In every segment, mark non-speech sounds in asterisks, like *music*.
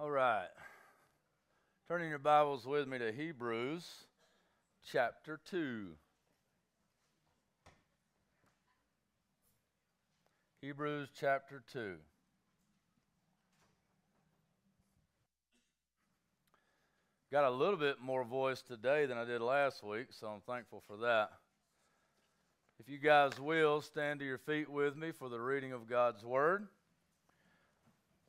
All right. Turning your Bibles with me to Hebrews chapter 2. Hebrews chapter 2. Got a little bit more voice today than I did last week, so I'm thankful for that. If you guys will, stand to your feet with me for the reading of God's Word.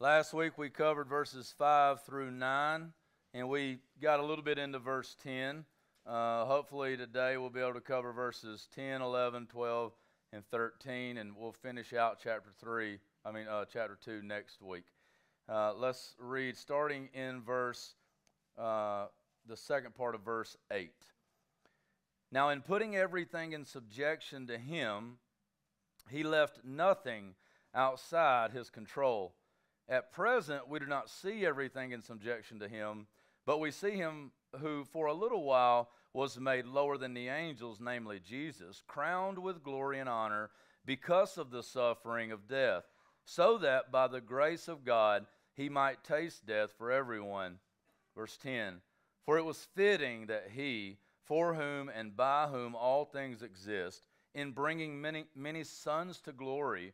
Last week we covered verses 5 through 9, and we got a little bit into verse 10. Uh, hopefully today we'll be able to cover verses 10, 11, 12, and 13, and we'll finish out chapter 3, I mean, uh, chapter 2 next week. Uh, let's read starting in verse uh, the second part of verse 8. Now, in putting everything in subjection to him, he left nothing outside his control. At present, we do not see everything in subjection to him, but we see him who for a little while was made lower than the angels, namely Jesus, crowned with glory and honor because of the suffering of death, so that by the grace of God he might taste death for everyone. Verse 10 For it was fitting that he, for whom and by whom all things exist, in bringing many, many sons to glory,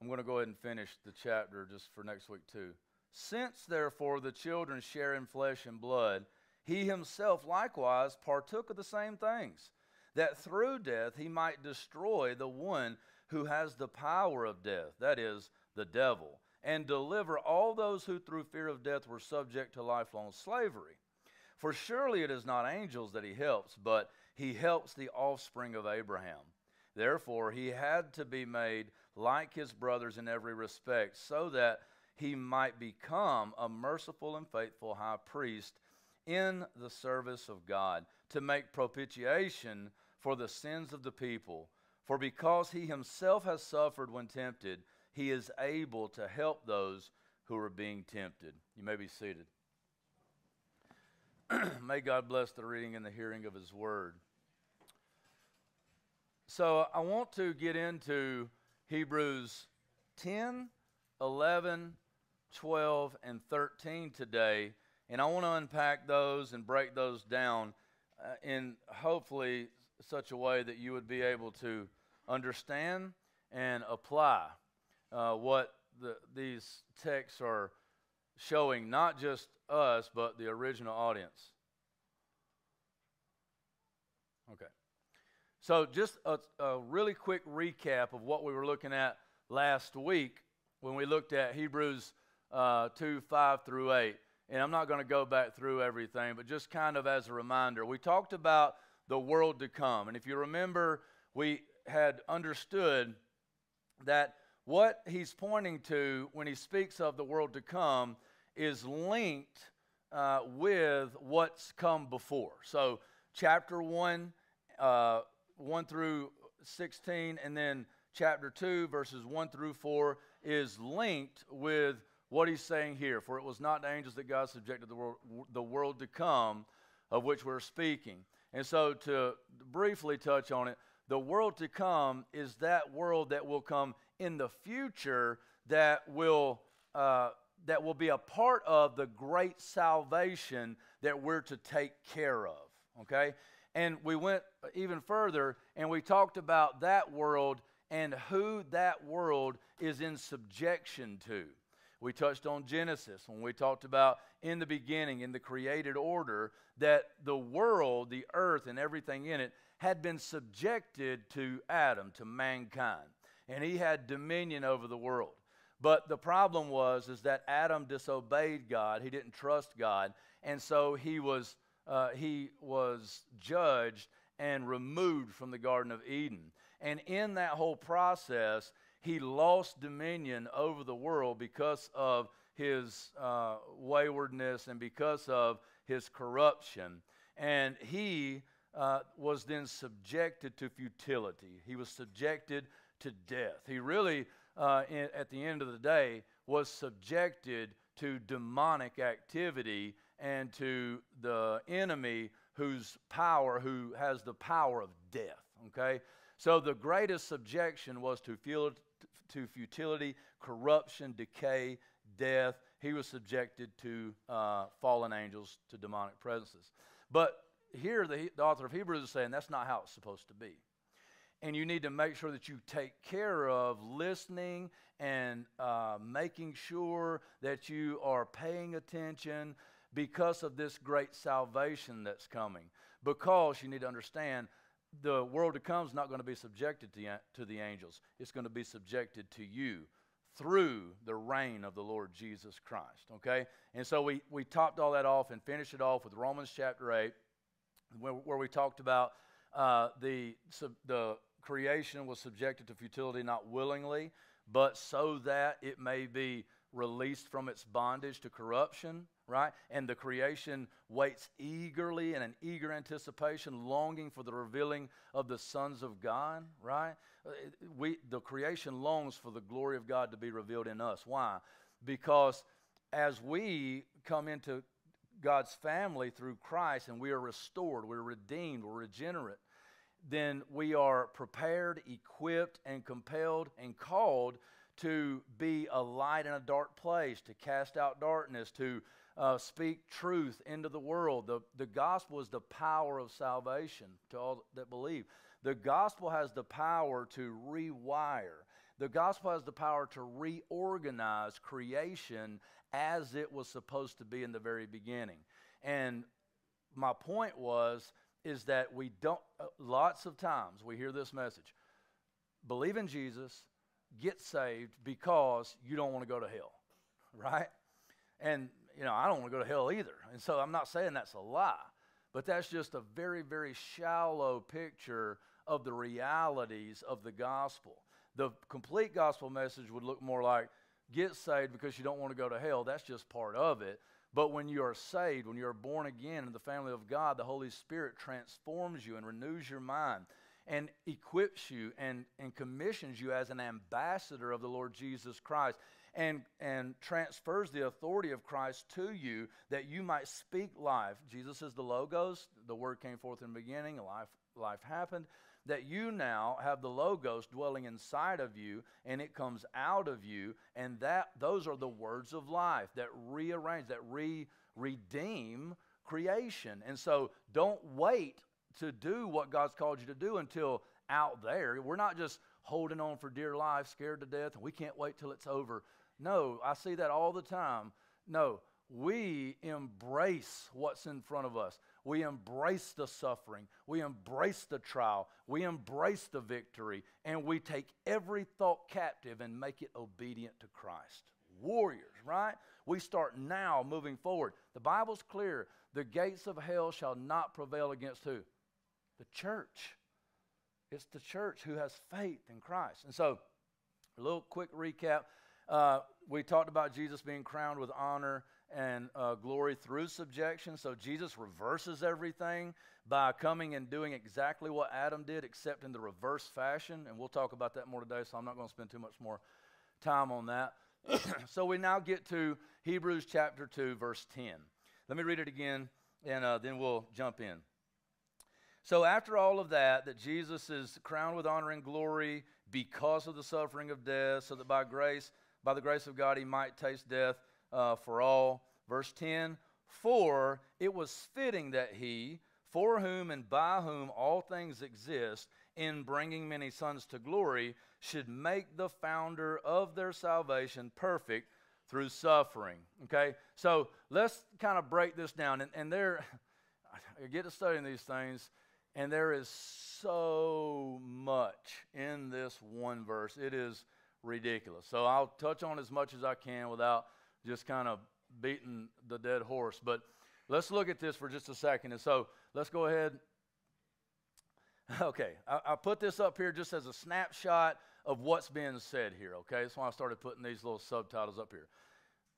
I'm going to go ahead and finish the chapter just for next week, too. Since, therefore, the children share in flesh and blood, he himself likewise partook of the same things, that through death he might destroy the one who has the power of death, that is, the devil and deliver all those who through fear of death were subject to lifelong slavery. For surely it is not angels that he helps, but he helps the offspring of Abraham. Therefore, he had to be made like his brothers in every respect, so that he might become a merciful and faithful high priest in the service of God, to make propitiation for the sins of the people. For because he himself has suffered when tempted, he is able to help those who are being tempted. You may be seated. *clears throat* may God bless the reading and the hearing of his word. So, I want to get into Hebrews 10, 11, 12, and 13 today, and I want to unpack those and break those down uh, in hopefully such a way that you would be able to understand and apply uh, what the, these texts are showing, not just us, but the original audience. Okay. So, just a, a, really quick recap of what we were looking at last week when we looked at Hebrews uh, 2 5 through 8. And I'm not going to go back through everything, but just kind of as a reminder, we talked about the world to come. And if you remember, we had understood that what he's pointing to when he speaks of the world to come is linked uh, with what's come before. So, chapter 1, uh, 1 through 16, and then chapter 2, verses 1 through 4, is linked with what he's saying here. For it was not the angels that God subjected the world, the world to come, of which we're speaking. And so, to briefly touch on it, the world to come is that world that will come in the future that will uh, that will be a part of the great salvation that we're to take care of. Okay, and we went even further and we talked about that world and who that world is in subjection to. We touched on Genesis when we talked about in the beginning, in the created order, that the world, the earth, and everything in it had been subjected to Adam, to mankind and he had dominion over the world. But the problem was is that Adam disobeyed God. He didn't trust God, and so he was uh, he was judged and removed from the Garden of Eden. And in that whole process, he lost dominion over the world because of his uh, waywardness and because of his corruption. And he uh, was then subjected to futility. He was subjected to death. He really, uh, in, at the end of the day, was subjected to demonic activity and to the enemy whose power, who has the power of death. Okay? So the greatest subjection was to, to futility, corruption, decay, death. He was subjected to uh, fallen angels, to demonic presences. But here, the, the author of Hebrews is saying that's not how it's supposed to be. And you need to make sure that you take care of listening and uh, making sure that you are paying attention because of this great salvation that's coming. Because you need to understand the world to come is not going to be subjected to, to the angels, it's going to be subjected to you through the reign of the Lord Jesus Christ. Okay? And so we, we topped all that off and finished it off with Romans chapter 8, where, where we talked about uh, the, sub, the creation was subjected to futility not willingly, but so that it may be released from its bondage to corruption, right? And the creation waits eagerly in an eager anticipation, longing for the revealing of the sons of God, right? Uh, we, the creation longs for the glory of God to be revealed in us. Why? Because as we come into God's family through Christ and we are restored, we're redeemed, we're regenerate, then we are prepared, equipped, and compelled and called to be a light in a dark place, to cast out darkness, to uh, speak truth into the world. The, the gospel is the power of salvation to all that believe. The gospel has the power to rewire, the gospel has the power to reorganize creation as it was supposed to be in the very beginning. And my point was, is that we don't, uh, lots of times we hear this message believe in Jesus, get saved because you don't want to go to hell, *laughs* right? And, you know, I don't want to go to hell either. And so I'm not saying that's a lie, but that's just a very, very shallow picture of the realities of the gospel. The complete gospel message would look more like get saved because you don't want to go to hell. That's just part of it. But when you are saved, when you are born again in the family of God, the Holy Spirit transforms you and renews your mind and equips you and, and commissions you as an ambassador of the Lord Jesus Christ and, and transfers the authority of Christ to you that you might speak life. Jesus is the Logos, the Word came forth in the beginning, life, life happened. That you now have the Logos dwelling inside of you, and it comes out of you, and that those are the words of life that rearrange, that re redeem creation. And so don't wait to do what God's called you to do until out there. We're not just holding on for dear life, scared to death, and we can't wait till it's over. No, I see that all the time. No, we embrace what's in front of us. We embrace the suffering. We embrace the trial. We embrace the victory. And we take every thought captive and make it obedient to Christ. Warriors, right? We start now moving forward. The Bible's clear. The gates of hell shall not prevail against who? The church. It's the church who has faith in Christ. And so, a little quick recap. Uh, we talked about Jesus being crowned with honor and uh, glory through subjection. So Jesus reverses everything by coming and doing exactly what Adam did, except in the reverse fashion. And we'll talk about that more today, so I'm not going to spend too much more time on that. *clears throat* so we now get to Hebrews chapter 2, verse 10. Let me read it again, and uh, then we'll jump in. So, after all of that, that Jesus is crowned with honor and glory because of the suffering of death, so that by grace, by the grace of God, he might taste death uh, for all. Verse 10 For it was fitting that he, for whom and by whom all things exist, in bringing many sons to glory, should make the founder of their salvation perfect through suffering. Okay? So let's kind of break this down. And, and there, *laughs* I get to studying these things and there is so much in this one verse. It is ridiculous. So I'll touch on as much as I can without just kind of beating the dead horse. But let's look at this for just a second. And so let's go ahead. *laughs* Okay, I, I put this up here just as a snapshot of what's being said here, okay? That's why I started putting these little subtitles up here.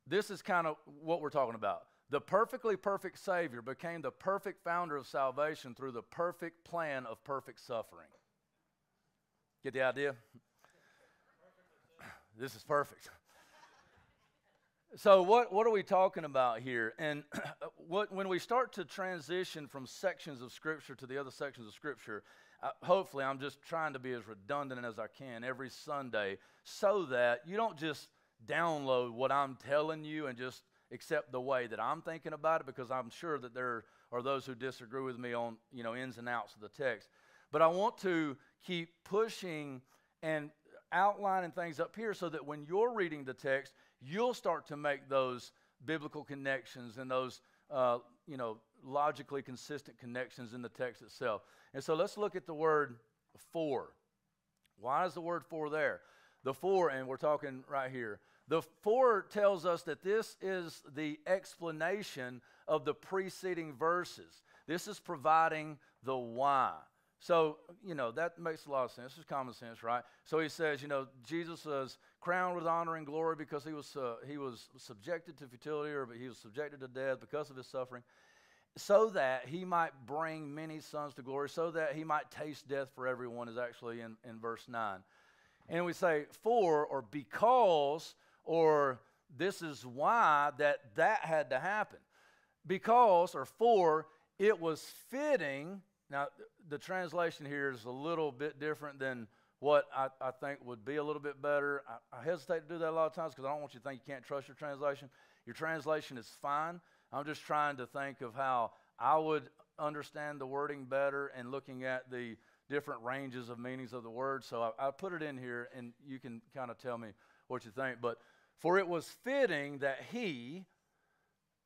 This is kind of what we're talking about. The perfectly perfect Savior became the perfect founder of salvation through the perfect plan of perfect suffering. Get the idea? This is perfect. So, what, what are we talking about here? And *clears throat* what, when we start to transition from sections of Scripture to the other sections of Scripture, uh, hopefully I'm just trying to be as redundant as I can every Sunday so that you don't just download what I'm telling you and just accept the way that I'm thinking about it because I'm sure that there are those who disagree with me on you know ins and outs of the text. But I want to keep pushing and outlining things up here so that when you're reading the text, you'll start to make those biblical connections and those, uh, you know, logically consistent connections in the text itself. And so let's look at the word for. Why is the word for there? The for, and we're talking right here. The for tells us that this is the explanation of the preceding verses. This is providing the why. So, you know, that makes a lot of sense. It's common sense, right? So he says, you know, Jesus was crowned with honor and glory because he was, uh, he was subjected to futility or he was subjected to death because of his suffering, so that he might bring many sons to glory, so that he might taste death for everyone, is actually in, in verse 9. And we say for or because or this is why that that had to happen. Because or for it was fitting now, the translation here is a little bit different than what I, I think would be a little bit better. I, I hesitate to do that a lot of times because I don't want you to think you can't trust your translation. Your translation is fine. I'm just trying to think of how I would understand the wording better and looking at the different ranges of meanings of the word. So I, I put it in here and you can kind of tell me what you think. But for it was fitting that he,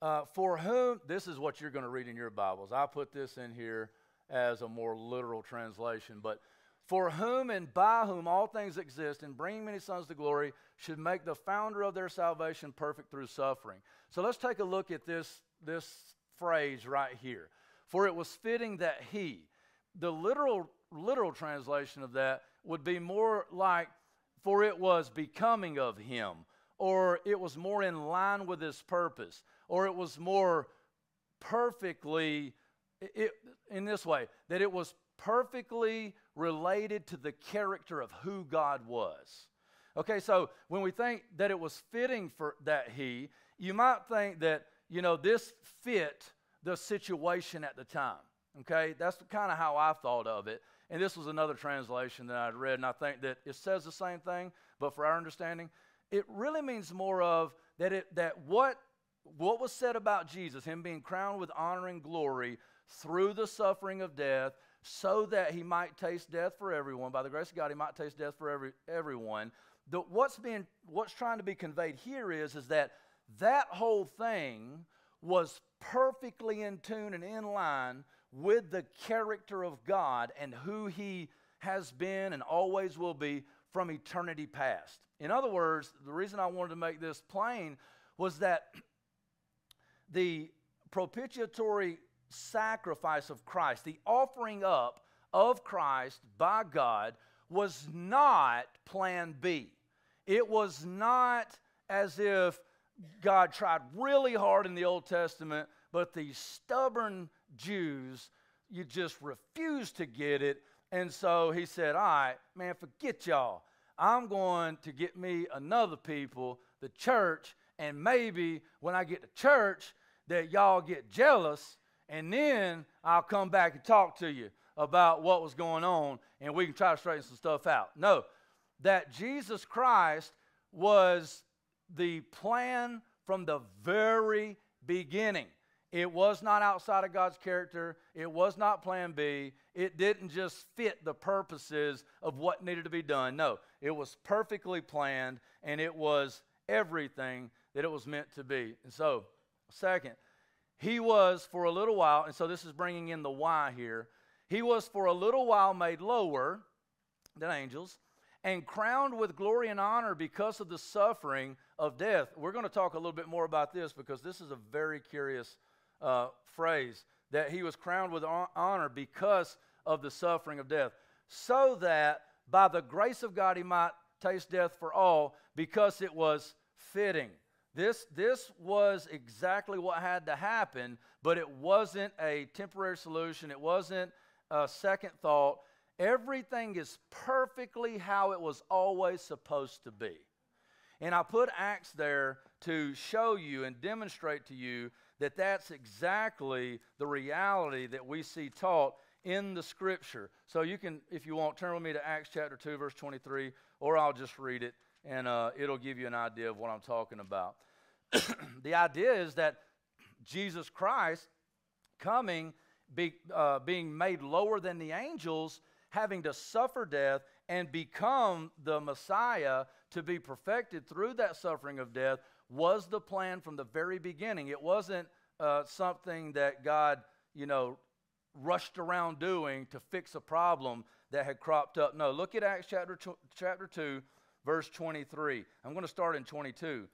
uh, for whom, this is what you're going to read in your Bibles. I put this in here as a more literal translation. But for whom and by whom all things exist, and bringing many sons to glory, should make the founder of their salvation perfect through suffering. So let's take a look at this, this phrase right here. For it was fitting that he, the literal, literal translation of that would be more like, for it was becoming of him, or it was more in line with his purpose, or it was more perfectly it, in this way that it was perfectly related to the character of who God was. Okay, so when we think that it was fitting for that he, you might think that, you know, this fit the situation at the time. Okay, that's kind of how I thought of it. And this was another translation that I'd read, and I think that it says the same thing, but for our understanding, it really means more of that it that what what was said about Jesus, him being crowned with honor and glory, through the suffering of death so that he might taste death for everyone. By the grace of God, he might taste death for every, everyone. The, what's, being, what's trying to be conveyed here is, is that that whole thing was perfectly in tune and in line with the character of God and who he has been and always will be from eternity past. In other words, the reason I wanted to make this plain was that *clears throat* the propitiatory sacrifice of Christ, the offering up of Christ by God, was not plan B. It was not as if God tried really hard in the Old Testament, but the stubborn Jews, you just refuse to get it. And so he said, All right, man, forget y'all. I'm going to get me another people, the church, and maybe when I get to church, that y'all get jealous and then I'll come back and talk to you about what was going on and we can try to straighten some stuff out. No, that Jesus Christ was the plan from the very beginning. It was not outside of God's character. It was not plan B. It didn't just fit the purposes of what needed to be done. No, it was perfectly planned and it was everything that it was meant to be. And so, second, he was for a little while, and so this is bringing in the why here. He was for a little while made lower than angels and crowned with glory and honor because of the suffering of death. We're going to talk a little bit more about this because this is a very curious uh, phrase that he was crowned with honor because of the suffering of death, so that by the grace of God he might taste death for all because it was fitting. This, this was exactly what had to happen, but it wasn't a temporary solution. It wasn't a second thought. Everything is perfectly how it was always supposed to be. And I put Acts there to show you and demonstrate to you that that's exactly the reality that we see taught in the scripture. So you can, if you want, turn with me to Acts chapter 2, verse 23, or I'll just read it and uh, it'll give you an idea of what I'm talking about. *clears throat* the idea is that Jesus Christ coming, be, uh, being made lower than the angels, having to suffer death and become the Messiah to be perfected through that suffering of death was the plan from the very beginning. It wasn't uh, something that God, you know, rushed around doing to fix a problem that had cropped up. No, look at Acts chapter, chapter 2, verse 23. I'm going to start in 22.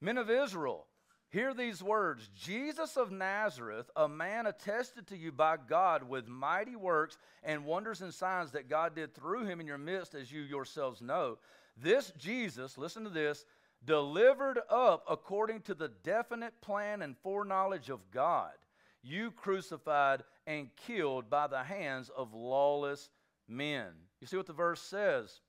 Men of Israel, hear these words Jesus of Nazareth, a man attested to you by God with mighty works and wonders and signs that God did through him in your midst, as you yourselves know. This Jesus, listen to this, delivered up according to the definite plan and foreknowledge of God, you crucified and killed by the hands of lawless men. You see what the verse says?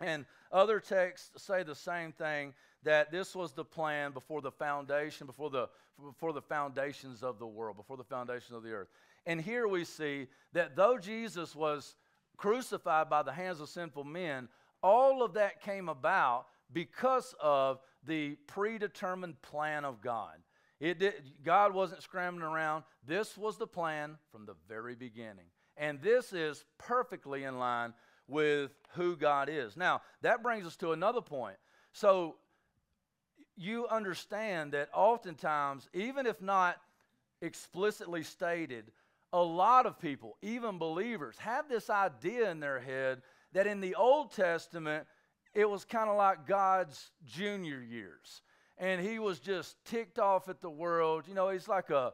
And other texts say the same thing that this was the plan before the foundation, before the, before the foundations of the world, before the foundations of the earth. And here we see that though Jesus was crucified by the hands of sinful men, all of that came about because of the predetermined plan of God. It did, God wasn't scrambling around. This was the plan from the very beginning. And this is perfectly in line with who God is. Now, that brings us to another point. So, you understand that oftentimes, even if not explicitly stated, a lot of people, even believers, have this idea in their head that in the Old Testament, it was kind of like God's junior years. And he was just ticked off at the world. You know, he's like a,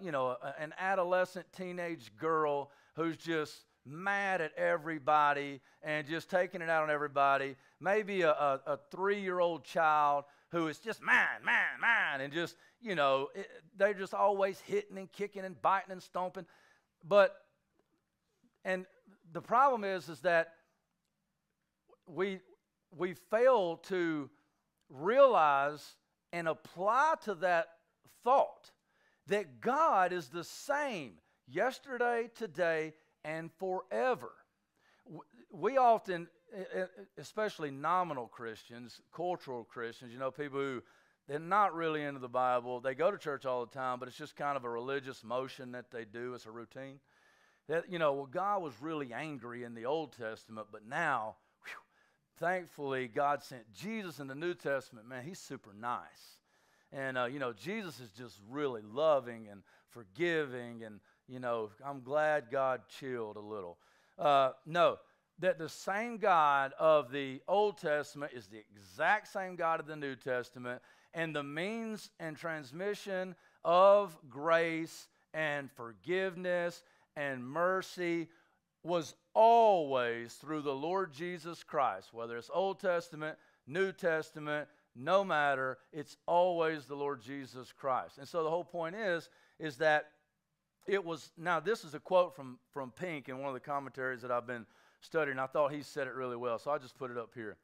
you know, a, an adolescent teenage girl who's just mad at everybody and just taking it out on everybody. Maybe a, a, a three year old child who is just mine, mine, mine, and just, you know, it, they're just always hitting and kicking and biting and stomping. But, and the problem is, is that we, we fail to realize and apply to that thought that God is the same yesterday, today, and forever. We often, especially nominal Christians, cultural Christians, you know, people who they're not really into the Bible, they go to church all the time, but it's just kind of a religious motion that they do, it's a routine. That, you know, well, God was really angry in the Old Testament, but now, thankfully, God sent Jesus in the New Testament. Man, he's super nice. And, uh, you know, Jesus is just really loving and forgiving and you know, I'm glad God chilled a little. Uh, no, that the same God of the Old Testament is the exact same God of the New Testament, and the means and transmission of grace and forgiveness and mercy was always through the Lord Jesus Christ, whether it's Old Testament, New Testament, no matter, it's always the Lord Jesus Christ. And so the whole point is, is that it was now this is a quote from from pink in one of the commentaries that i've been studying. I thought he said it really well so i just put it up here.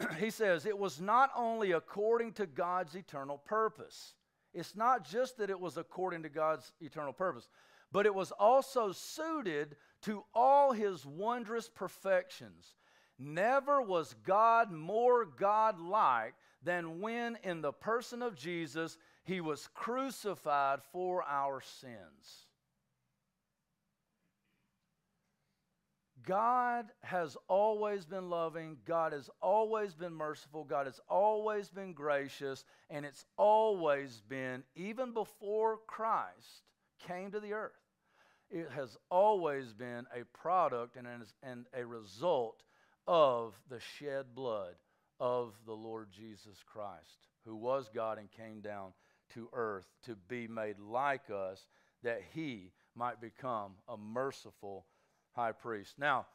*clears throat* He says it was not only according to god's eternal purpose. It's not just that it was according to god's eternal purpose but it was also suited to all his wondrous perfections never was god more god-like than when in the person of jesus he was crucified for our sins. God has always been loving. God has always been merciful. God has always been gracious. And it's always been, even before Christ came to the earth, it has always been a product and, and a result of the shed blood of the Lord Jesus Christ, who was God and came down to earth to be made like us, that he might become a merciful high priest. Now,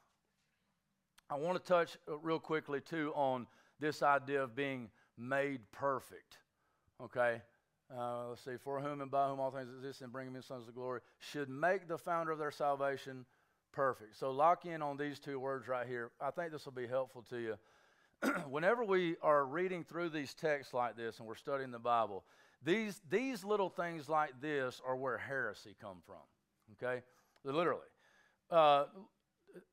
I want to touch real quickly too on this idea of being made perfect. Okay? Uh, let's see, for whom and by whom all things exist and bring him in sons of glory, should make the founder of their salvation perfect. So lock in on these two words right here. I think this will be helpful to you. *clears throat* Whenever we are reading through these texts like this and we're studying the Bible, these, these little things like this are where heresy come from. Okay? Literally. Uh,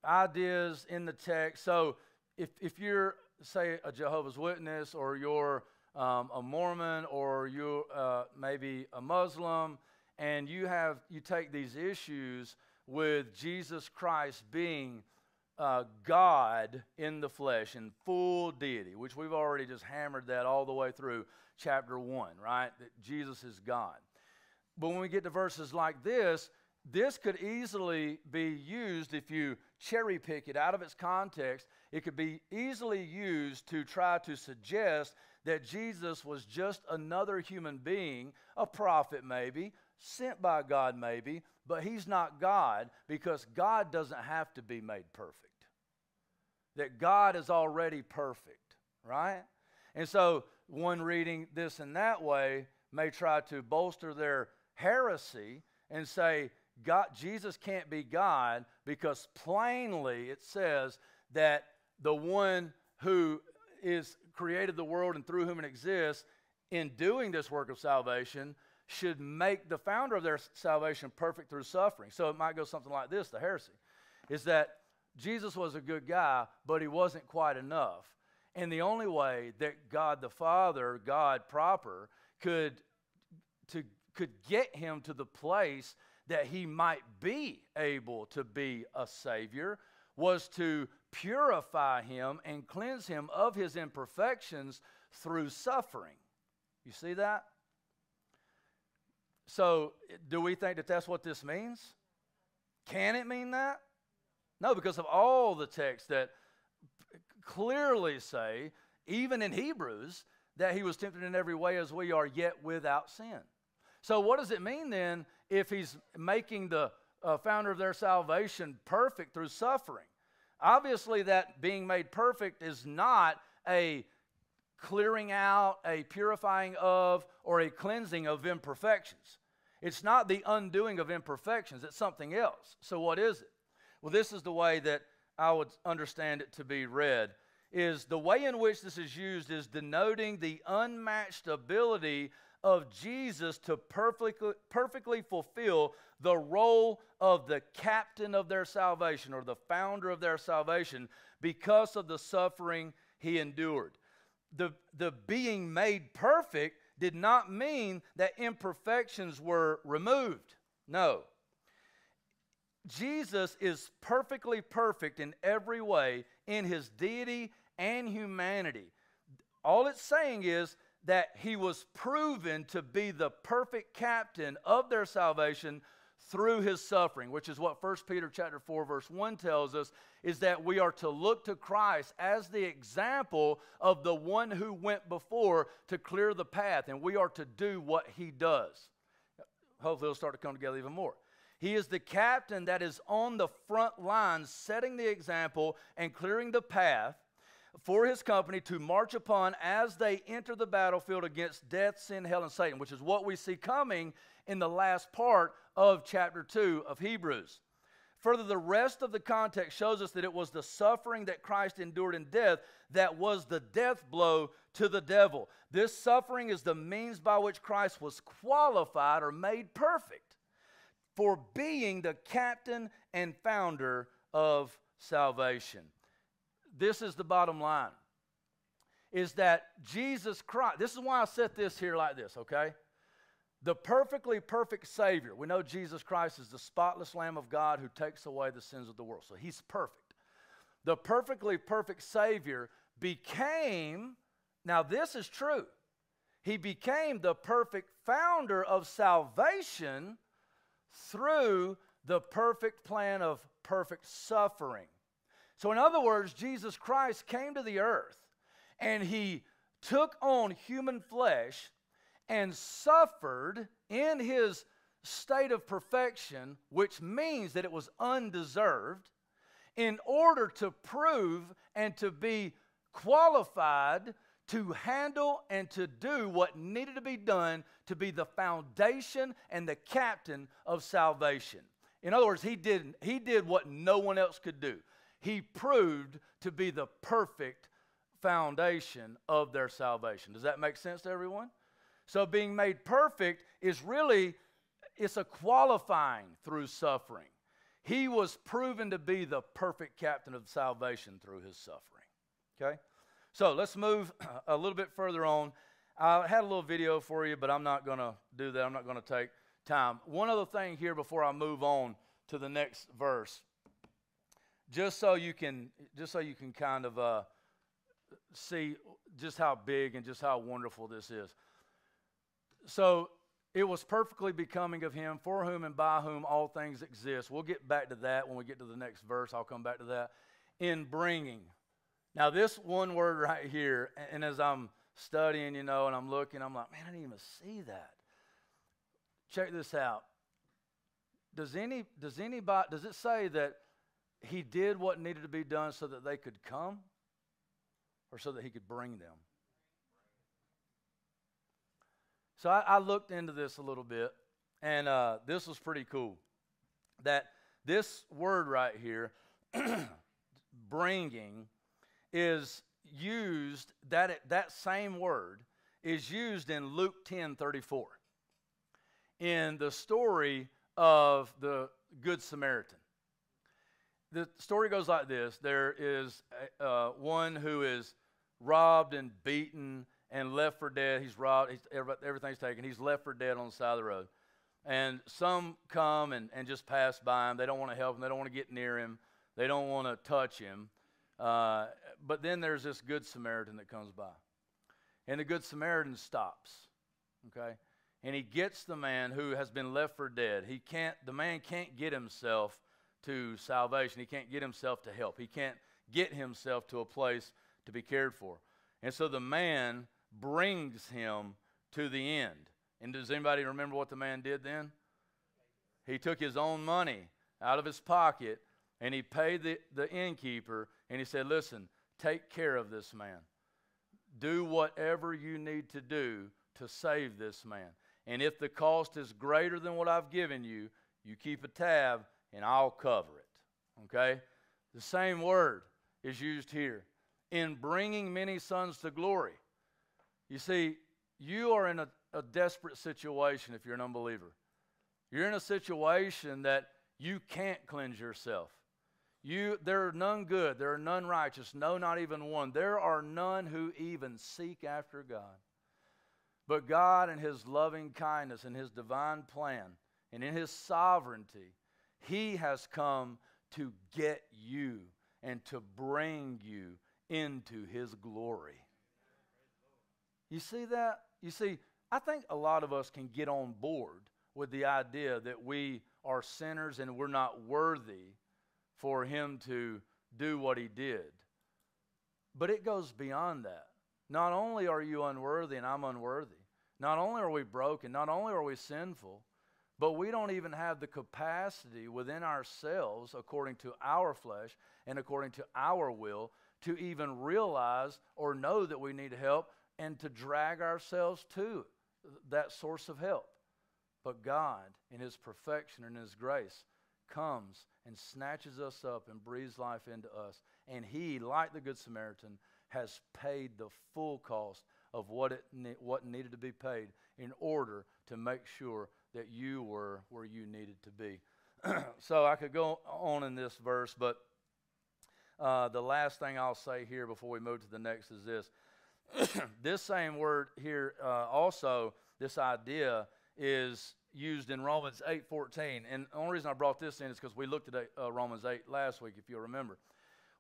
ideas in the text. So if, if you're, say, a Jehovah's Witness or you're um, a Mormon or you're uh, maybe a Muslim, and you have you take these issues with Jesus Christ being uh, God in the flesh in full deity, which we've already just hammered that all the way through chapter one, right? That Jesus is God. But when we get to verses like this, this could easily be used if you cherry pick it out of its context. It could be easily used to try to suggest that Jesus was just another human being, a prophet maybe, sent by God maybe, but he's not God because God doesn't have to be made perfect. That God is already perfect, right? And so one reading this in that way may try to bolster their heresy and say, God, Jesus can't be God because plainly it says that the one who is created the world and through whom it exists in doing this work of salvation should make the founder of their salvation perfect through suffering. So it might go something like this the heresy is that Jesus was a good guy, but he wasn't quite enough. And the only way that God the Father, God proper, could, to, could get him to the place that he might be able to be a Savior was to purify him and cleanse him of his imperfections through suffering. You see that? So, do we think that that's what this means? Can it mean that? No, because of all the texts that clearly say, even in Hebrews, that he was tempted in every way as we are, yet without sin. So, what does it mean then if he's making the uh, founder of their salvation perfect through suffering? Obviously, that being made perfect is not a clearing out, a purifying of, or a cleansing of imperfections. It's not the undoing of imperfections, it's something else. So, what is it? Well, this is the way that I would understand it to be read is the way in which this is used is denoting the unmatched ability of Jesus to perfectly, perfectly fulfill the role of the captain of their salvation or the founder of their salvation because of the suffering he endured. The, the being made perfect did not mean that imperfections were removed. No. Jesus is perfectly perfect in every way in his deity and humanity. All it's saying is that he was proven to be the perfect captain of their salvation through his suffering, which is what 1 Peter chapter 4 verse 1 tells us is that we are to look to Christ as the example of the one who went before to clear the path and we are to do what he does. Hopefully it'll start to come together even more. He is the captain that is on the front lines setting the example and clearing the path for his company to march upon as they enter the battlefield against death, sin, hell, and Satan, which is what we see coming in the last part of chapter 2 of Hebrews. Further, the rest of the context shows us that it was the suffering that Christ endured in death that was the death blow to the devil. This suffering is the means by which Christ was qualified or made perfect for being the captain and founder of salvation this is the bottom line is that Jesus Christ, this is why I set this here like this, okay? The perfectly perfect Savior. We know Jesus Christ is the spotless Lamb of God who takes away the sins of the world. So he's perfect. The perfectly perfect Savior became, now this is true, he became the perfect founder of salvation through the perfect plan of perfect suffering. So, in other words, Jesus Christ came to the earth and he took on human flesh and suffered in his state of perfection, which means that it was undeserved. in order to prove and to be qualified to handle and to do what needed to be done to be the foundation and the captain of salvation. In other words, he did, he did what no one else could do. He proved to be the perfect foundation of their salvation. Does that make sense to everyone? So being made perfect is really it's a qualifying through suffering. He was proven to be the perfect captain of salvation through his suffering. Okay? So let's move *clears throat* a little bit further on. I had a little video for you, but I'm not going to do that. I'm not going to take time. One other thing here before I move on to the next verse, just so you can, just so you can kind of uh, see just how big and just how wonderful this is. So it was perfectly becoming of him, for whom and by whom all things exist. We'll get back to that when we get to the next verse. I'll come back to that. In bringing. Now, this one word right here, and as I'm studying, you know, and I'm looking, I'm like, man, I didn't even see that. Check this out. Does any does anybody does it say that he did what needed to be done so that they could come? Or so that he could bring them? So I, I looked into this a little bit, and uh, this was pretty cool. That this word right here, *clears throat* bringing, is used, that, that same word is used in Luke 10 34 in the story of the Good Samaritan. The story goes like this there is uh, one who is robbed and beaten and left for dead. He's robbed, he's, everything's taken. He's left for dead on the side of the road. And some come and, and just pass by him. They don't want to help him, they don't want to get near him, they don't want to touch him. Uh, but then there's this Good Samaritan that comes by. And the Good Samaritan stops, okay? And he gets the man who has been left for dead. He can't, the man can't get himself to salvation. He can't get himself to help. He can't get himself to a place to be cared for. And so the man brings him to the end. And does anybody remember what the man did then? He took his own money out of his pocket and he paid the, the innkeeper and he said, Listen, take care of this man. Do whatever you need to do to save this man. And if the cost is greater than what I've given you, you keep a tab and I'll cover it. Okay? The same word is used here. In bringing many sons to glory. You see, you are in a, a desperate situation if you're an unbeliever. You're in a situation that you can't cleanse yourself. You, there are none good, there are none righteous, no, not even one. There are none who even seek after God. But God, in His loving kindness and His divine plan and in His sovereignty, He has come to get you and to bring you into His glory. You see that? You see, I think a lot of us can get on board with the idea that we are sinners and we're not worthy for Him to do what He did. But it goes beyond that. Not only are you unworthy and I'm unworthy, not only are we broken, not only are we sinful, but we don't even have the capacity within ourselves, according to our flesh and according to our will, to even realize or know that we need help and to drag ourselves to that source of help. But God, in His perfection and His grace, comes and snatches us up and breathes life into us. And He, like the Good Samaritan, has paid the full cost of what, it what needed to be paid in order to make sure that you were where you needed to be. *clears throat* so I could go on in this verse, but uh, the last thing I'll say here before we move to the next is this *clears throat* this same word here uh, also, this idea is used in Romans 8:14. And the only reason I brought this in is because we looked at uh, Romans 8 last week, if you'll remember.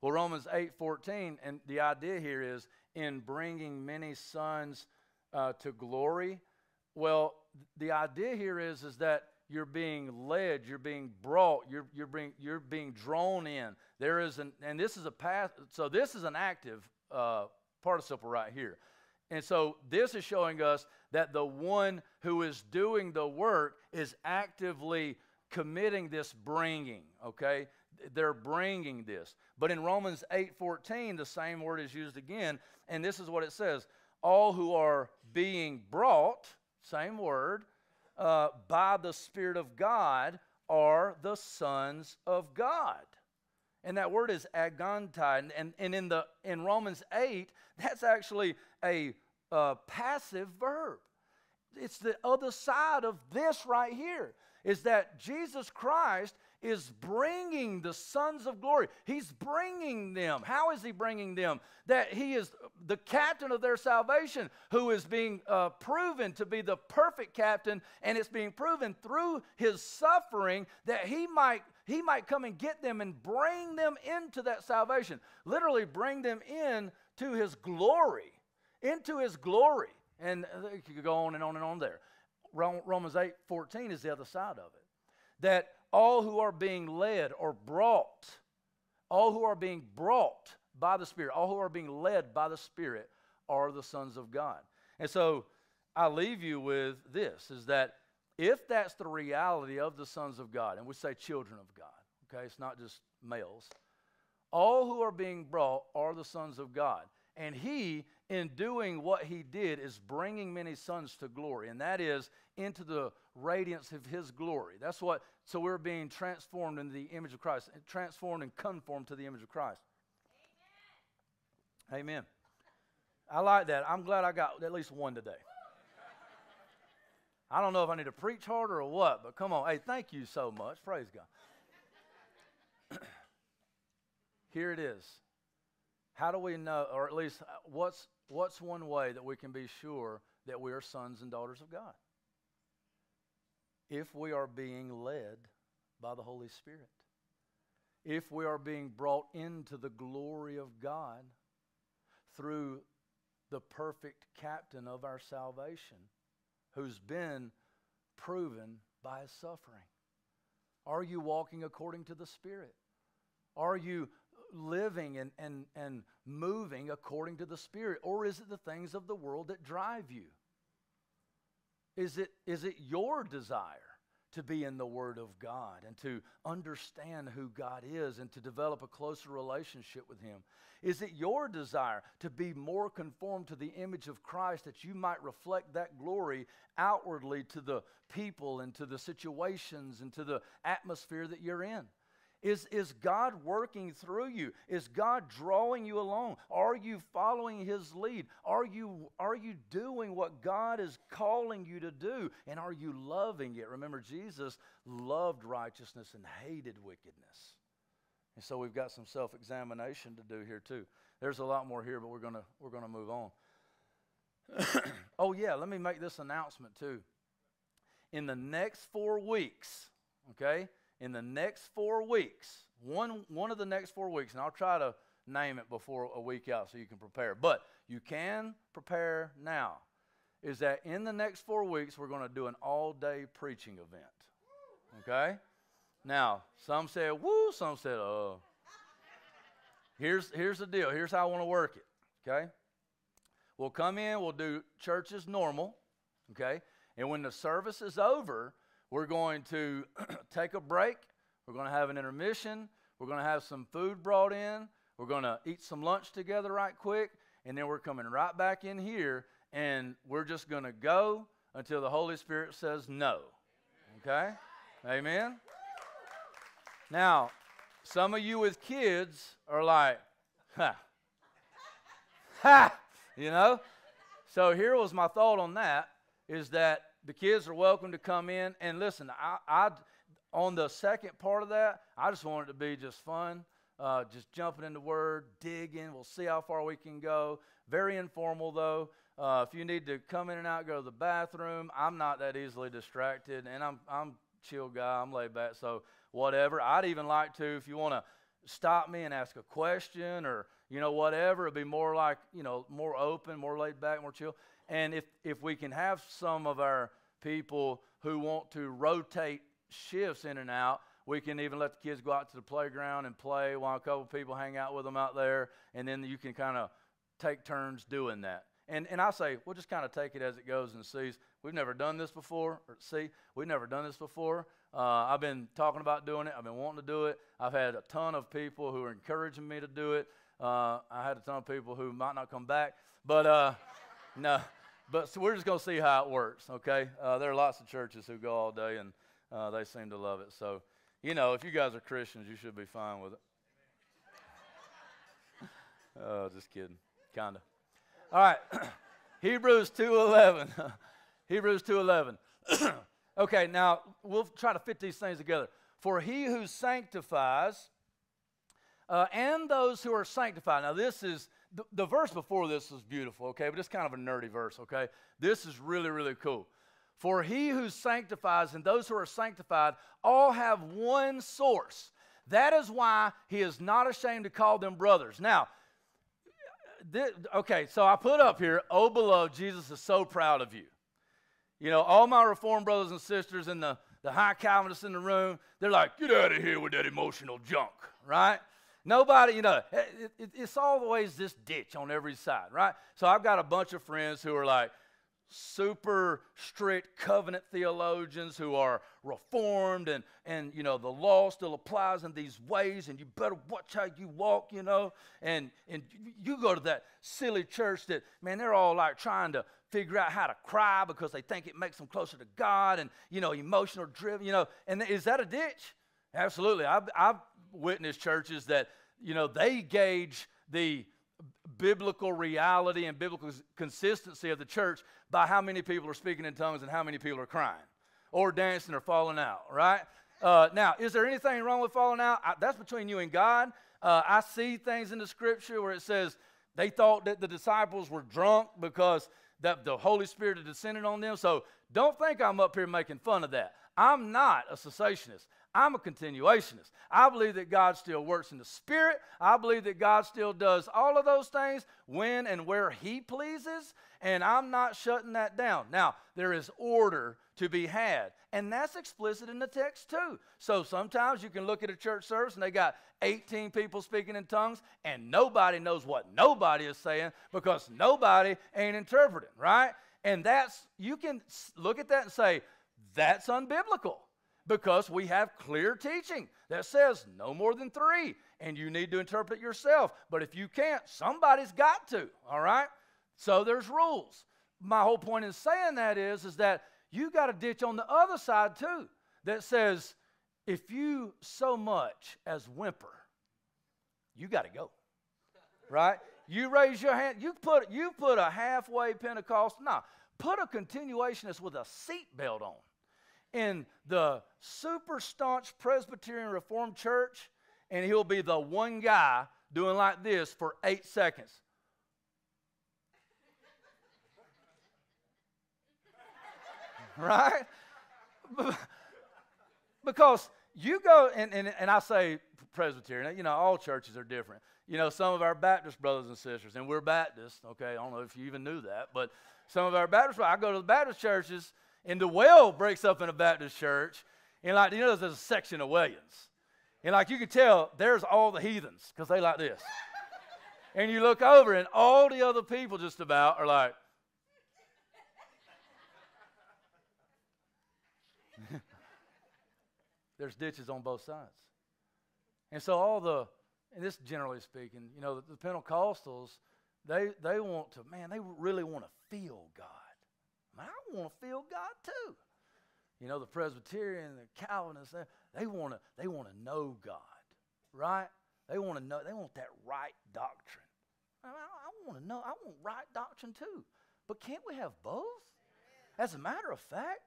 Well, Romans 8:14, and the idea here is in bringing many sons uh, to glory. Well, the idea here is is that you're being led, you're being brought, you're, you're, being, you're being drawn in. There is an, and this is a path, so this is an active uh, participle right here. And so this is showing us that the one who is doing the work is actively committing this bringing, okay? they're bringing this. But in Romans 8:14, the same word is used again, and this is what it says: all who are being brought, same word, uh, by the Spirit of God are the sons of God. And that word is agontai. And, and, and in, the, in Romans 8, that's actually a passive verb. It's the other side of this right here is that Jesus Christ is bringing the sons of glory. He's bringing them. How is he bringing them? That he is the captain of their salvation, who is being uh, proven to be the perfect captain, and it's being proven through his suffering that he might he might come and get them and bring them into that salvation. Literally, bring them in to his glory, into his glory. And you could go on and on and on there. Romans 8 14 is the other side of it. That all who are being led or brought, all who are being brought by the Spirit, all who are being led by the Spirit are the sons of God. And so I leave you with this is that if that's the reality of the sons of God, and we say children of God, okay, it's not just males, all who are being brought are the sons of God. And he, in doing what he did, is bringing many sons to glory, and that is into the radiance of his glory. That's what, so we're being transformed into the image of Christ, transformed and conformed to the image of Christ. Amen. Amen. I like that. I'm glad I got at least one today. I don't know if I need to preach harder or what, but come on. Hey, thank you so much. Praise God. *clears throat* Here it is. How do we know, or at least uh, what's, what's one way that we can be sure that we are sons and daughters of God? If we are being led by the Holy Spirit, if we are being brought into the glory of God through the perfect captain of our salvation who's been proven by his suffering? Are you walking according to the Spirit? Are you living and, and, and moving according to the Spirit? Or is it the things of the world that drive you? Is it, is it your desire to be in the Word of God and to understand who God is and to develop a closer relationship with Him? Is it your desire to be more conformed to the image of Christ that you might reflect that glory outwardly to the people and to the situations and to the atmosphere that you're in? Is, is God working through you? Is God drawing you along? Are you following His lead? Are you, are you doing what God is calling you to do? And are you loving it? Remember, Jesus loved righteousness and hated wickedness. And so we've got some self examination to do here, too. There's a lot more here, but we're going to we're going to move on. *clears throat* oh, yeah, let me make this announcement, too. In the next four weeks, okay? In the next four weeks, one, one of the next four weeks, and I'll try to name it before a week out so you can prepare, but you can prepare now, is that in the next four weeks, we're going to do an all day preaching event. Okay? Now, some said, woo, some said, uh. Here's, here's the deal. Here's how I want to work it. Okay? We'll come in, we'll do church as normal. Okay? And when the service is over, we're going to *clears throat* take a break. We're going to have an intermission. We're going to have some food brought in. We're going to eat some lunch together right quick. And then we're coming right back in here and we're just going to go until the Holy Spirit says no. Okay? Amen? Now, some of you with kids are like, ha, ha, you know? So here was my thought on that is that the kids are welcome to come in. And listen, I, I on the second part of that, I just want it to be just fun, uh, just jumping into Word, digging. We'll see how far we can go. Very informal, though. Uh, if you need to come in and out, go to the bathroom. I'm not that easily distracted, and I'm I'm chill guy. I'm laid back, so whatever. I'd even like to, if you want to stop me and ask a question or you know whatever. It'd be more like you know more open, more laid back, more chill. And if, if we can have some of our people who want to rotate shifts in and out, we can even let the kids go out to the playground and play while a couple people hang out with them out there. And then you can kind of take turns doing that. And, and I say, we'll just kind of take it as it goes and sees. We've never done this before. Or see, we've never done this before. Uh, I've been talking about doing it. I've been wanting to do it. I've had a ton of people who are encouraging me to do it. Uh, I had a ton of people who might not come back, but uh, *laughs* no. But so we're just going to see how it works. Okay. Uh, there are lots of churches who go all day, and uh, they seem to love it. So, you know, if you guys are Christians, you should be fine with it. *laughs* oh, just kidding. Kinda. All right. *clears throat* Hebrews 2:11. *laughs* Hebrews 2:11. *clears throat* okay, now we'll try to fit these things together. For he who sanctifies uh, and those who are sanctified. Now, this is the, the verse before this is beautiful, okay, but it's kind of a nerdy verse, okay? This is really, really cool. For he who sanctifies and those who are sanctified all have one source. That is why he is not ashamed to call them brothers. Now, okay, so I put up here, oh, beloved, Jesus is so proud of you. You know, all my Reformed brothers and sisters and the, the high Calvinists in the room, they're like, get out of here with that emotional junk, right? Nobody, you know, it, it, it's always this ditch on every side, right? So I've got a bunch of friends who are like, super strict covenant theologians who are reformed and and you know the law still applies in these ways and you better watch how you walk you know? And and you go to that silly church that man they're all like trying to figure out how to cry because they think it makes them closer to God and you know emotional driven you know? And is that a ditch? Absolutely. I've, I've witnessed churches that you know they gauge the biblical reality and biblical consistency of the church by how many people are speaking in tongues and how many people are crying or dancing or falling out, right? Uh, now, is there anything wrong with falling out? I, that's between you and God. Uh, I see things in the scripture where it says they thought that the disciples were drunk because that the Holy Spirit had descended on them. So don't think I'm up here making fun of that. I'm not a cessationist. I'm a continuationist. I believe that God still works in the Spirit. I believe that God still does all of those things when and where He pleases, and I'm not shutting that down. Now, there is order to be had, and that's explicit in the text too. So sometimes you can look at a church service and they got 18 people speaking in tongues, and nobody knows what nobody is saying because nobody ain't interpreting, right? And that's, you can look at that and say, that's unbiblical because we have clear teaching that says no more than three, and you need to interpret it yourself. But if you can't, somebody's got to, all right? So there's rules. My whole point in saying that is, is that you got a ditch on the other side too that says if you so much as whimper, you got to go. Right? You raise your hand, you put you put a halfway Pentecost, no, put a continuationist with a seatbelt on in the super staunch Presbyterian Reformed Church, and he'll be the one guy doing like this for eight seconds. *laughs* right? *laughs* because you go, and, and, and I say Presbyterian, you know, all churches are different. You know, some of our Baptist brothers and sisters, and we're Baptists, okay? I don't know if you even knew that, but some of our Baptist, I go to the Baptist churches, and the well breaks up in a Baptist church. And like, you know, there's a section of Williams. And like you can tell, there's all the heathens because they like this. *laughs* and you look over, and all the other people just about are like, *laughs* there's ditches on both sides. And so all the, and this generally speaking, you know, the, the Pentecostals, they, they want to, man, they really want to feel God. I want to feel God too. You know, the Presbyterian, the Calvinists, they want to they want to know God, right? They want to know. They want that right doctrine. I, I, I want to know. I want right doctrine too. But can't we have both? As a matter of fact,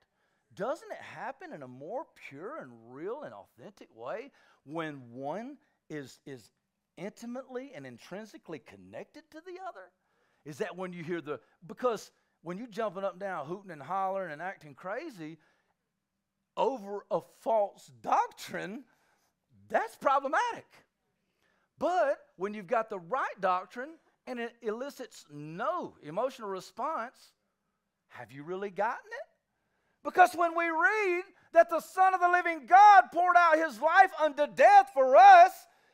doesn't it happen in a more pure and real and authentic way when one is is intimately and intrinsically connected to the other? Is that when you hear the because when you jumping up and down, hooting and hollering and acting crazy over a false doctrine, that's problematic. But when you've got the right doctrine and it elicits no emotional response, have you really gotten it? Because when we read that the Son of the living God poured out his life unto death for us,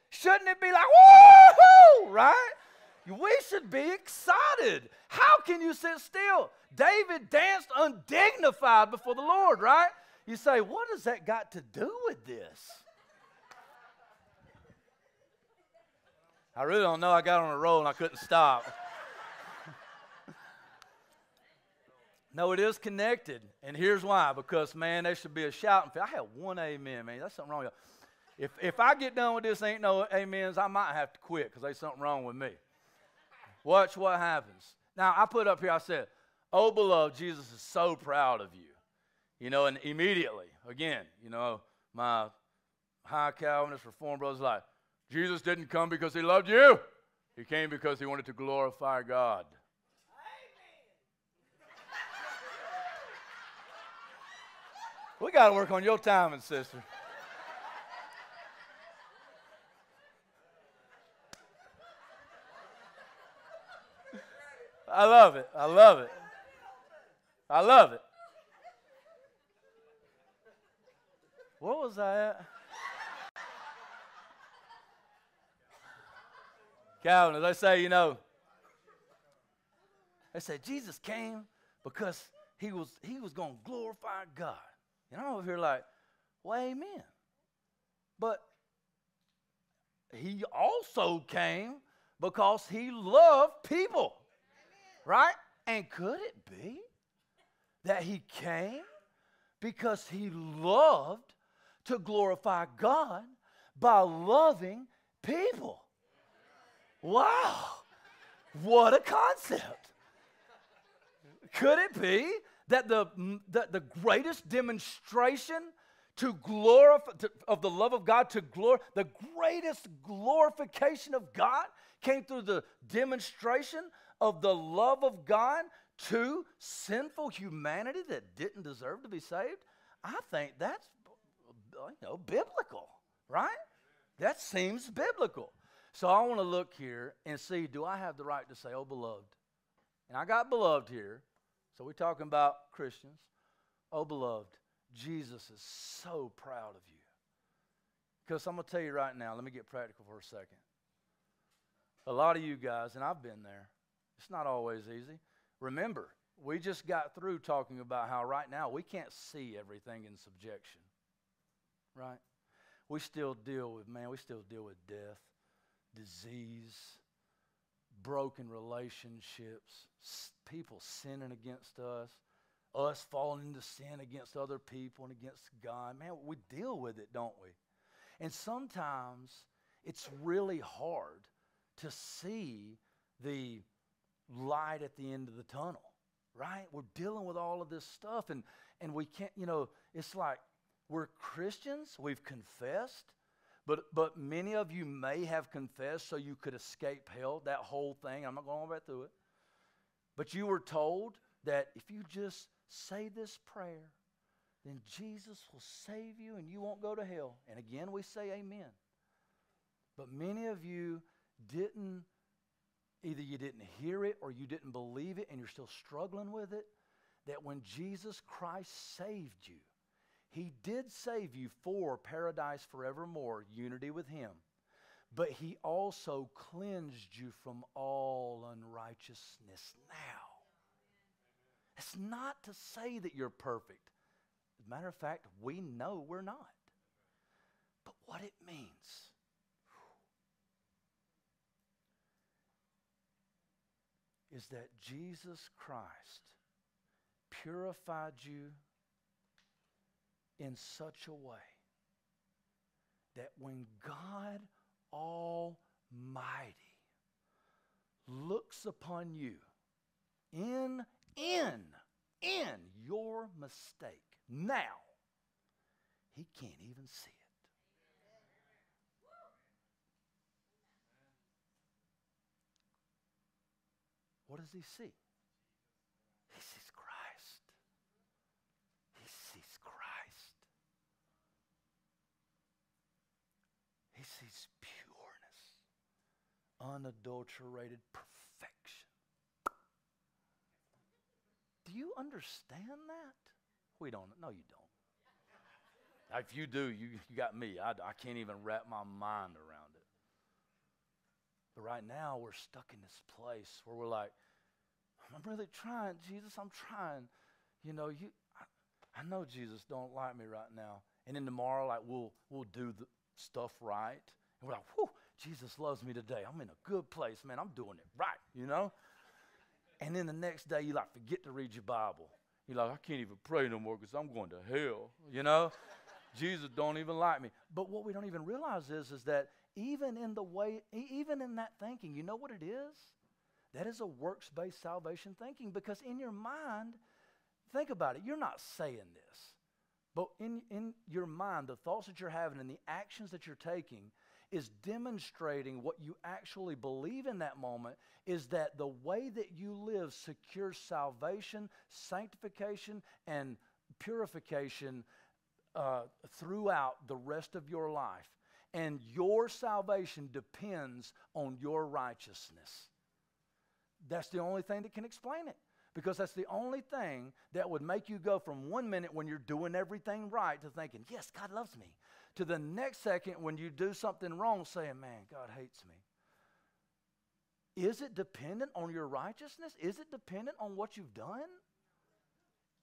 shouldn't it be like, woohoo, right? We should be excited. How can you sit still? David danced undignified before the Lord, right? You say, what has that got to do with this? I really don't know. I got on a roll and I couldn't stop. *laughs* no, it is connected. And here's why. Because, man, there should be a shouting. I had one amen, man. That's something wrong. If, if I get done with this, ain't no amens, I might have to quit because there's something wrong with me. Watch what happens. Now, I put up here, I said, Oh, beloved, Jesus is so proud of you. You know, and immediately, again, you know, my high Calvinist Reformed brothers like, Jesus didn't come because he loved you. He came because he wanted to glorify God. we got to work on your timing, sister. I love it. I love it. I love it. What was that? Calvin, as I say, you know, they say Jesus came because he was he was to glorify God. And I'm over here like, well, amen. But he also came because he loved people. Right? And could it be that he came because he loved to glorify God by loving people? Wow. What a concept. Could it be that the, that the greatest demonstration to glorify to, of the love of God to glor the greatest glorification of God came through the demonstration of the love of God to sinful humanity that didn't deserve to be saved, I think that's you know biblical, right? That seems biblical. So I want to look here and see do I have the right to say, "Oh beloved." And I got beloved here. So we're talking about Christians. Oh beloved, Jesus is so proud of you. Because I'm going to tell you right now, let me get practical for a second. A lot of you guys, and I've been there, it's not always easy. Remember, we just got through talking about how right now we can't see everything in subjection. Right? We still deal with, man, we still deal with death, disease, broken relationships, people sinning against us, us falling into sin against other people and against God. Man, we deal with it, don't we? And sometimes it's really hard to see the light at the end of the tunnel, right? We're dealing with all of this stuff, and, and we can't, you know, it's like we're Christians, we've confessed, but, but many of you may have confessed so you could escape hell, that whole thing. I'm not going back through it. But you were told that if you just say this prayer, then Jesus will save you and you won't go to hell. And again, we say amen. But many of you didn't either you didn't hear it or you didn't believe it and you're still struggling with it, that when Jesus Christ saved you, he did save you for paradise forevermore, unity with Him. But He also cleansed you from all unrighteousness now. It's not to say that you're perfect. As a matter of fact, we know we're not. But what it means is that Jesus Christ purified you in such a way that when God Almighty looks upon you in, in, in your mistake, now, he can't even see it. What does he see? He sees Christ. He sees Christ. He sees pureness, unadulterated perfection. Do you understand that? We don't. No, you don't. If you do, you, you got me. I, I can't even wrap my mind around. But right now, we're stuck in this place where we're like, I'm really trying, Jesus, I'm trying. You know, you, I, I know Jesus don't like me right now. And then tomorrow, like, we'll, we'll do the stuff right. And we're like, whew, Jesus loves me today. I'm in a good place, man. I'm doing it right, you know? And then the next day, you like forget to read your Bible. You're like, I can't even pray no more because I'm going to hell, you know? *laughs* Jesus don't even like me. But what we don't even realize is, is that even in the way, even in that thinking, you know what it is? That is a works based salvation thinking because in your mind, think about it, you're not saying this. But in, in your mind, the thoughts that you're having and the actions that you're taking is demonstrating what you actually believe in that moment is that the way that you live secures salvation, sanctification, and purification uh, throughout the rest of your life. And your salvation depends on your righteousness. That's the only thing that can explain it. Because that's the only thing that would make you go from one minute when you're doing everything right to thinking, yes, God loves me, to the next second when you do something wrong saying, man, God hates me. Is it dependent on your righteousness? Is it dependent on what you've done?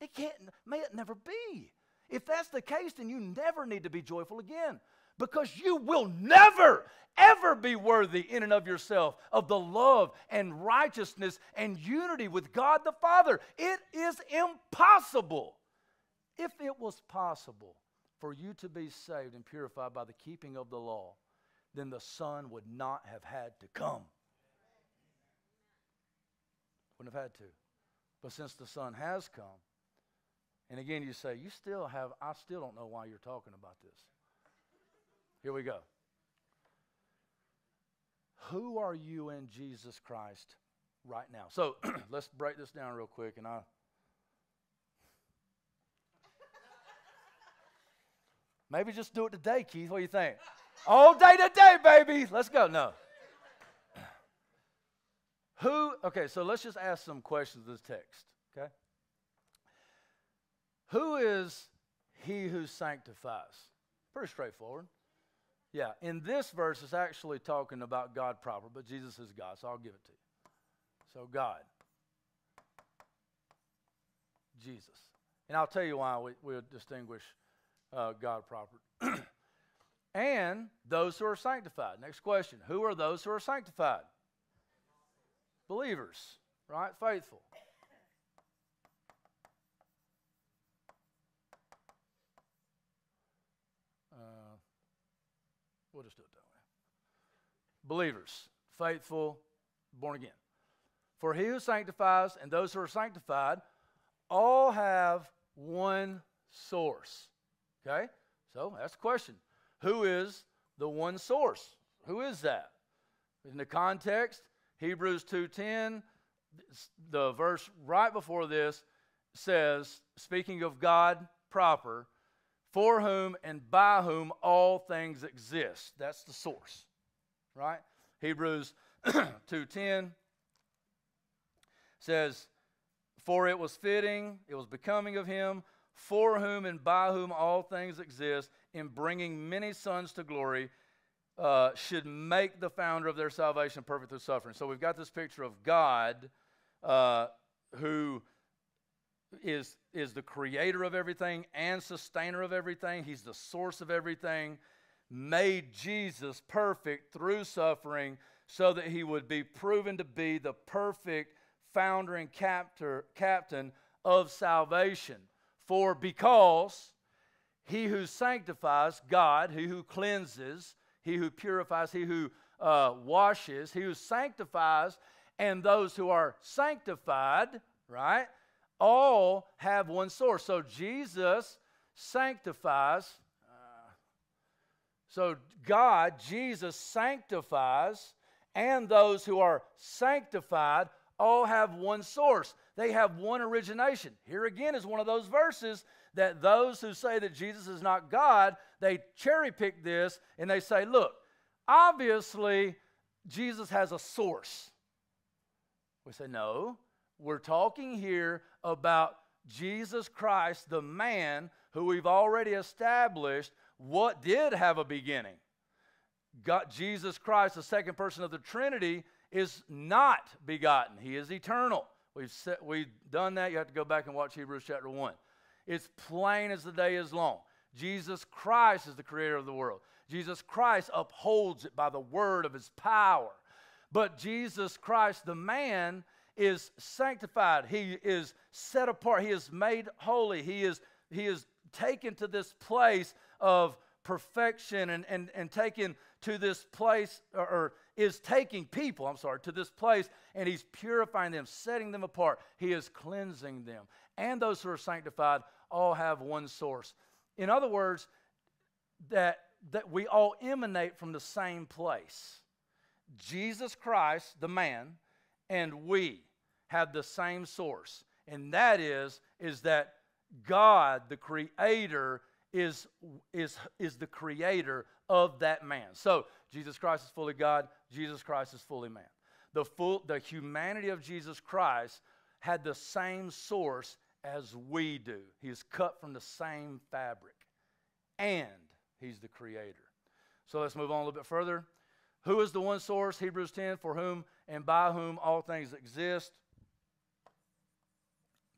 It can't, may it never be. If that's the case, then you never need to be joyful again because you will never, ever be worthy in and of yourself of the love and righteousness and unity with God the Father. It is impossible. If it was possible for you to be saved and purified by the keeping of the law, then the Son would not have had to come. Wouldn't have had to. But since the Son has come, and again, you say, You still have, I still don't know why you're talking about this. Here we go. Who are you in Jesus Christ right now? So *clears throat* let's break this down real quick and I. Maybe just do it today, Keith. What do you think? All day today, baby. Let's go. No. *clears throat* Who, okay, so let's just ask some questions of this text, okay? Who is he who sanctifies? Pretty straightforward. Yeah, in this verse, it's actually talking about God proper, but Jesus is God, so I'll give it to you. So, God, Jesus. And I'll tell you why we, we'll distinguish uh, God proper. *clears throat* and those who are sanctified. Next question Who are those who are sanctified? Believers, right? Faithful. We'll just do it that way. Believers, faithful, born again. For he who sanctifies and those who are sanctified all have one source. Okay? So that's the question. Who is the one source? Who is that? In the context, Hebrews 2:10, the verse right before this says, speaking of God proper, for whom and by whom all things exist. That's the source, right? Hebrews *clears throat* 2:10 says, "For it was fitting, it was becoming of him, for whom and by whom all things exist, in bringing many sons to glory." Uh, should make the founder of their salvation perfect through suffering. So we've got this picture of God uh, who is, is the creator of everything and sustainer of everything. He's the source of everything. Made Jesus perfect through suffering so that he would be proven to be the perfect founder and captor, captain of salvation. For because he who sanctifies, God, he who cleanses, he who purifies, he who uh, washes, he who sanctifies, and those who are sanctified, right? All have one source. So Jesus sanctifies. So God, Jesus sanctifies, and those who are sanctified all have one source. They have one origination. Here again is one of those verses that those who say that Jesus is not God, they cherry pick this and they say, look, obviously Jesus has a source. We say, no, we're talking here about Jesus Christ, the man who we've already established what did have a beginning. God, Jesus Christ, the second person of the Trinity, is not begotten. He is eternal. We've, set, we've done that. You have to go back and watch Hebrews chapter 1. It's plain as the day is long. Jesus Christ is the creator of the world. Jesus Christ upholds it by the word of his power. But Jesus Christ, the man, is sanctified. He is set apart. He is made holy. He is, he is taken to this place of perfection and, and, and taken to this place, or, or is taking people, I'm sorry, to this place, and he's purifying them, setting them apart. He is cleansing them. And those who are sanctified all have one source. In other words, that, that we all emanate from the same place. Jesus Christ, the man, and we have the same source. And that is, is that God, the creator, is, is, is the creator of that man. So Jesus Christ is fully God, Jesus Christ is fully man. The, full, the humanity of Jesus Christ had the same source as we do. He is cut from the same fabric, and he's the creator. So let's move on a little bit further. Who is the one source? Hebrews 10, for whom and by whom all things exist.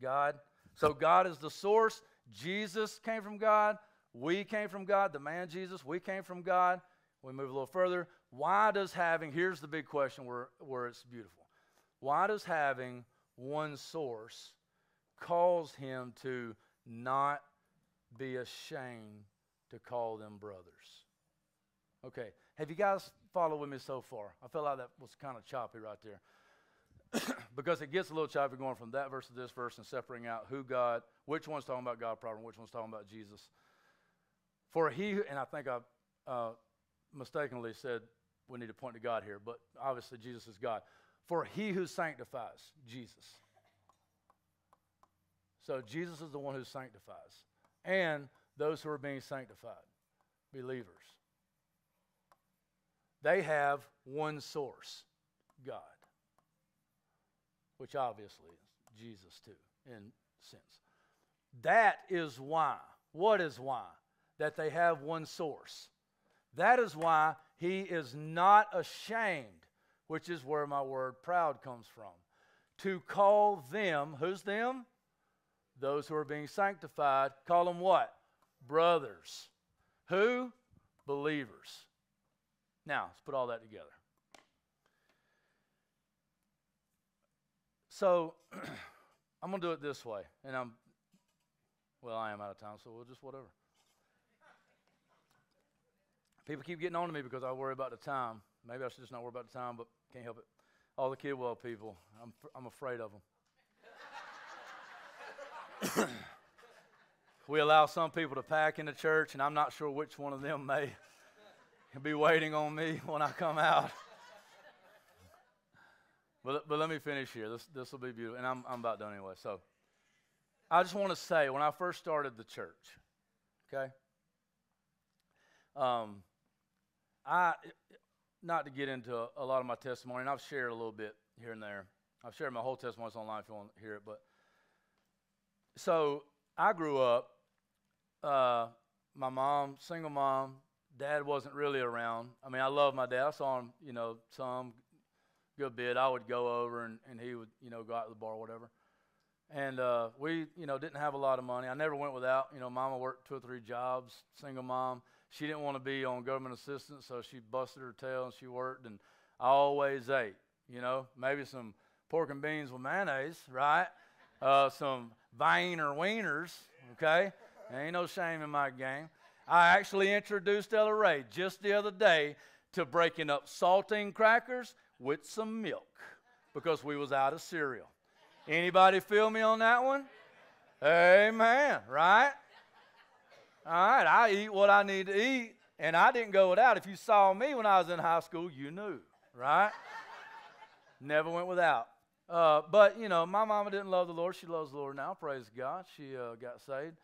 God. So God is the source. Jesus came from God. We came from God. The man Jesus, we came from God. We move a little further. Why does having, here's the big question where, where it's beautiful. Why does having one source cause him to not be ashamed to call them brothers? Okay, have you guys followed with me so far? I felt like that was kind of choppy right there. *coughs* because it gets a little choppy going from that verse to this verse and separating out who God, which one's talking about God proper, which one's talking about Jesus. For he, and I think I uh, mistakenly said we need to point to God here, but obviously Jesus is God. For he who sanctifies, Jesus. So Jesus is the one who sanctifies. And those who are being sanctified, believers. They have one source, God which obviously is Jesus too, in sense. That is why. What is why? That they have one source. That is why he is not ashamed, which is where my word proud comes from. To call them, who's them? Those who are being sanctified, call them what? Brothers. Who? Believers. Now, let's put all that together. So *clears throat* I'm going to do it this way. And I'm, well, I am out of time, so we'll just whatever. People keep getting on to me because I worry about the time. Maybe I should just not worry about the time, but can't help it. All the Kidwell people, I'm, I'm afraid of them. *coughs* we allow some people to pack in the church, and I'm not sure which one of them may be waiting on me when I come out. But, but let me finish here. This, this will be beautiful. And I'm, I'm about done anyway. So I just want to say when I first started the church, okay, um, I, not to get into a, a, lot of my testimony, and I've shared a little bit here and there. I've shared my whole testimony online if you want to hear it. But so I grew up, uh, my mom, single mom, dad wasn't really around. I mean, I love my dad. I saw him, you know, some good bit. I would go over and, and he would, you know, go out to the bar or whatever. And uh, we, you know, didn't have a lot of money. I never went without. You know, Mama worked two or three jobs, single mom. She didn't want to be on government assistance, so she busted her tail and she worked. And I always ate. You know, maybe some pork and beans with mayonnaise, right? Uh, some Viner wieners, okay? Ain't no shame in my game. I actually introduced Ella Ray just the other day to breaking up saltine crackers with some milk because we was out of cereal. Anybody feel me on that one? Amen, right? All right, I eat what I need to eat, and I didn't go without. If you saw me when I was in high school, you knew, right? Never went without. Uh, but, you know, my mama didn't love the Lord. She loves the Lord now, praise God. She uh, got saved.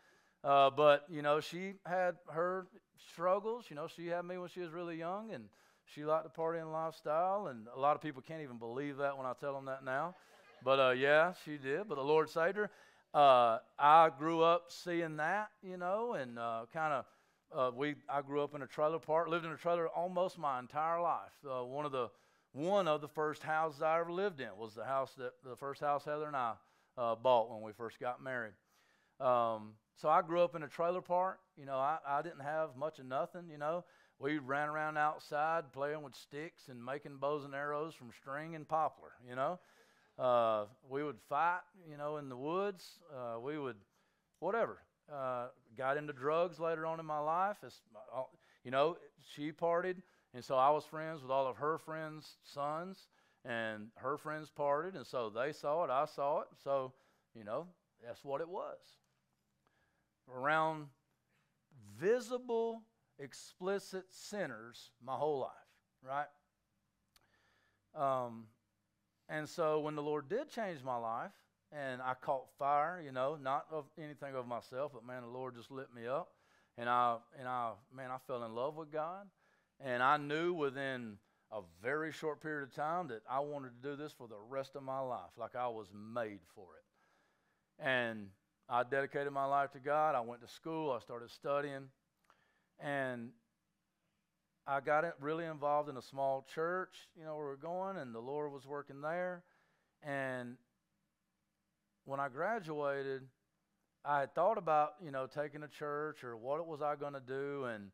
Uh, but, you know, she had her struggles. You know, she had me when she was really young, and she liked the partying lifestyle, and a lot of people can't even believe that when I tell them that now. But uh, yeah, she did. But the Lord saved her. Uh, I grew up seeing that, you know, and uh, kind of uh, we I grew up in a trailer park, lived in a trailer almost my entire life. Uh, one of the one of the first houses I ever lived in was the house that the first house Heather and I uh, bought when we first got married. Um, so I grew up in a trailer park. You know, I, I didn't have much of nothing. You know, we ran around outside playing with sticks and making bows and arrows from string and poplar. You know, uh, we would fight. You know, in the woods. Uh, we would, whatever. Uh, got into drugs later on in my life. It's, uh, you know, she partied, and so I was friends with all of her friends' sons, and her friends partied, and so they saw it, I saw it. So, you know, that's what it was. Around visible, explicit sinners my whole life, right? Um, and so when the Lord did change my life, and I caught fire, you know, not of anything of myself, but man, the Lord just lit me up. And I, and I, man, I fell in love with God. And I knew within a very short period of time that I wanted to do this for the rest of my life, like I was made for it. And I dedicated my life to God. I went to school, I started studying, and I got really involved in a small church, you know, where we we're going, and the Lord was working there. And when I graduated, I had thought about, you know, taking a church or what was I going to do and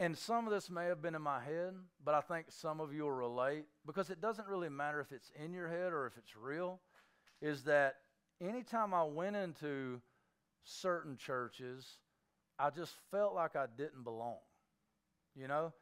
and some of this may have been in my head, but I think some of you will relate because it doesn't really matter if it's in your head or if it's real. Is that anytime I went into certain churches, I just felt like I didn't belong. You know,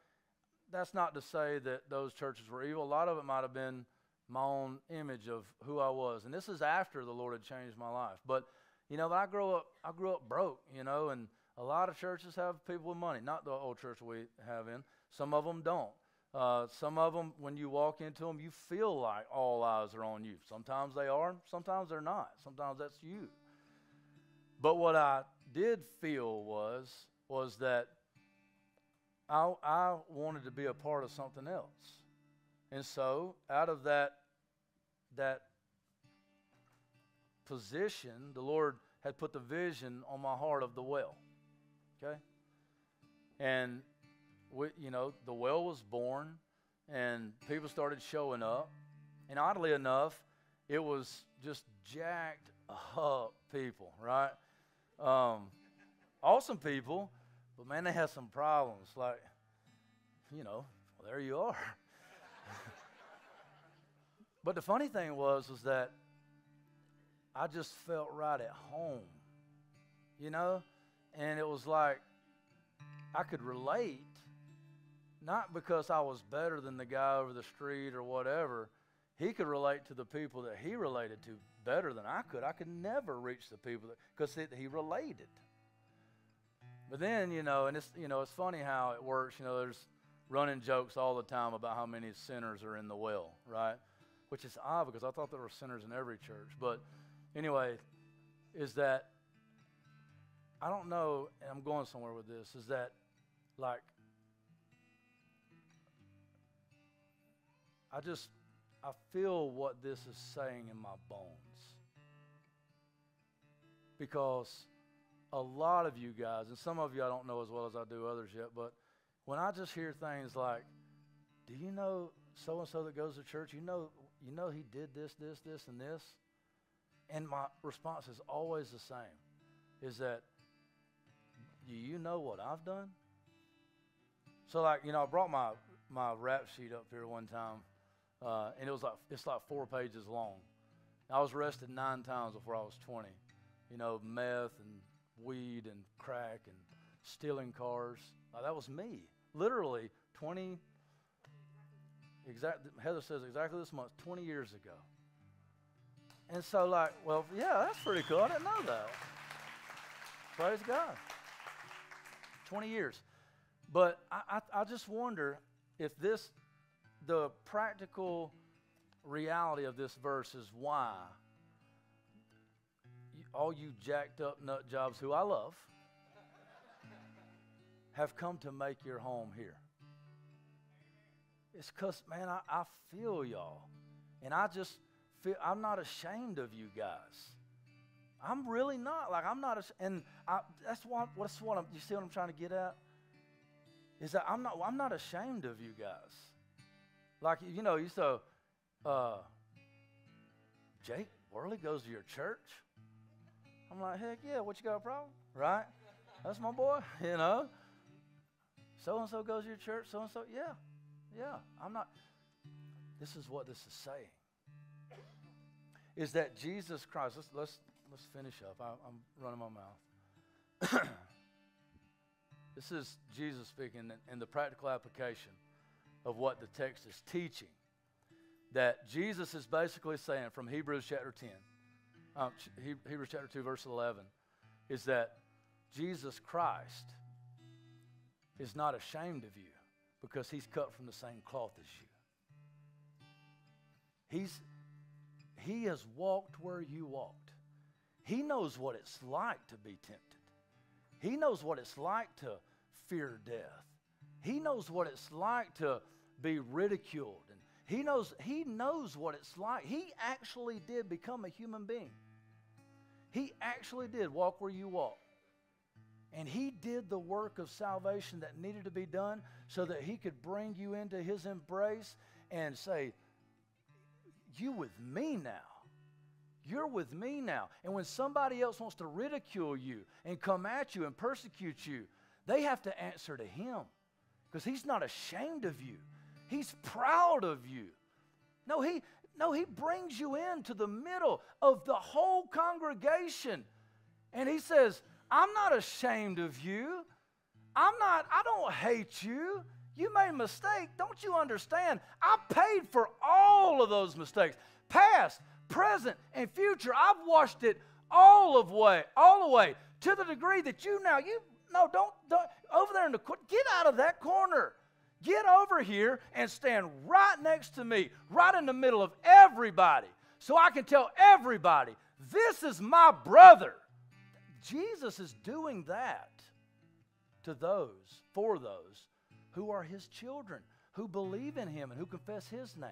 that's not to say that those churches were evil. A lot of it might have been my own image of who I was. And this is after the Lord had changed my life. But you know, I grew up I grew up broke, you know, and a lot of churches have people with money. Not the old church we have in. Some of them don't. Uh, some of them, when you walk into them, you feel like all eyes are on you. Sometimes they are, sometimes they're not. Sometimes that's you. But what I did feel was was that I, I wanted to be a part of something else. And so, out of that that position, the Lord had put the vision on my heart of the well. Okay? And we, you know, the well was born and people started showing up. And oddly enough, it was just jacked up people, right? Um, awesome people, but man, they had some problems. Like, you know, well, there you are. *laughs* But the funny thing was, was that I just felt right at home, you know? And it was like I could relate, not because I was better than the guy over the street or whatever. He could relate to the people that he related to better than I could. I could never reach the people because he related. But then, you know, and it's you know, it's funny how it works. You know, there's running jokes all the time about how many sinners are in the well, right? which is odd because I thought there were sinners in every church. But anyway, is that I don't know, and I'm going somewhere with this, is that like I just I feel what this is saying in my bones. Because a lot of you guys, and some of you I don't know as well as I do others yet, but when I just hear things like, do you know so and so that goes to church? You know you know, he did this, this, this, and this. And my response is always the same is that, do you know what I've done? So, like, you know, I brought my, my rap sheet up here one time, uh, and it was like, it's like four pages long. I was arrested nine times before I was 20. You know, meth and weed and crack and stealing cars. that was me. Literally 20, Exact, Heather says exactly this month, 20 years ago. And so, like, well, yeah, that's pretty cool. I didn't know that. Praise God. 20 years. But I, I, I just wonder if this, the practical reality of this verse is why all you jacked up nut jobs who I love have come to make your home here. It's because, man, I, I feel y'all. And I just feel, I'm not ashamed of you guys. I'm really not. Like, I'm not, a, and I, that's what, that's what I'm, you see what I'm trying to get at? Is that I'm not, I'm not ashamed of you guys. Like, you know, you so, uh, Jake Worley goes to your church? I'm like, heck yeah, what you got a problem? Right? That's my boy, *laughs* you know. So and so goes to your church, so and so, yeah, yeah. I'm not, this is what this is saying. Is that Jesus Christ, let's, let's, let's finish up. I, I'm running my mouth. *coughs* this is Jesus speaking in, in the practical application of what the text is teaching. That Jesus is basically saying from Hebrews chapter 10, um, Hebrews chapter 2, verse 11, is that Jesus Christ is not ashamed of you because he's cut from the same cloth as you. He's, he has walked where you walked. He knows what it's like to be tempted. He knows what it's like to fear death. He knows what it's like to be ridiculed. And he knows, he knows what it's like. He actually did become a human being. He actually did walk where you walk. And he did the work of salvation that needed to be done so that he could bring you into his embrace and say, You with me now. You're with me now. And when somebody else wants to ridicule you and come at you and persecute you, they have to answer to him because he's not ashamed of you. He's proud of you. No, he no, he brings you into the middle of the whole congregation. And he says, I'm not ashamed of you. I'm not, I don't hate you. You made a mistake. Don't you understand? I paid for all of those mistakes. Past, present, and future. I've washed it all of way, all the way, to the degree that you now, you no, don't, don't over there in the get out of that corner. Get over here and stand right next to me, right in the middle of everybody, so I can tell everybody, this is my brother. Jesus is doing that to those, for those who are his children, who believe in him and who confess his name.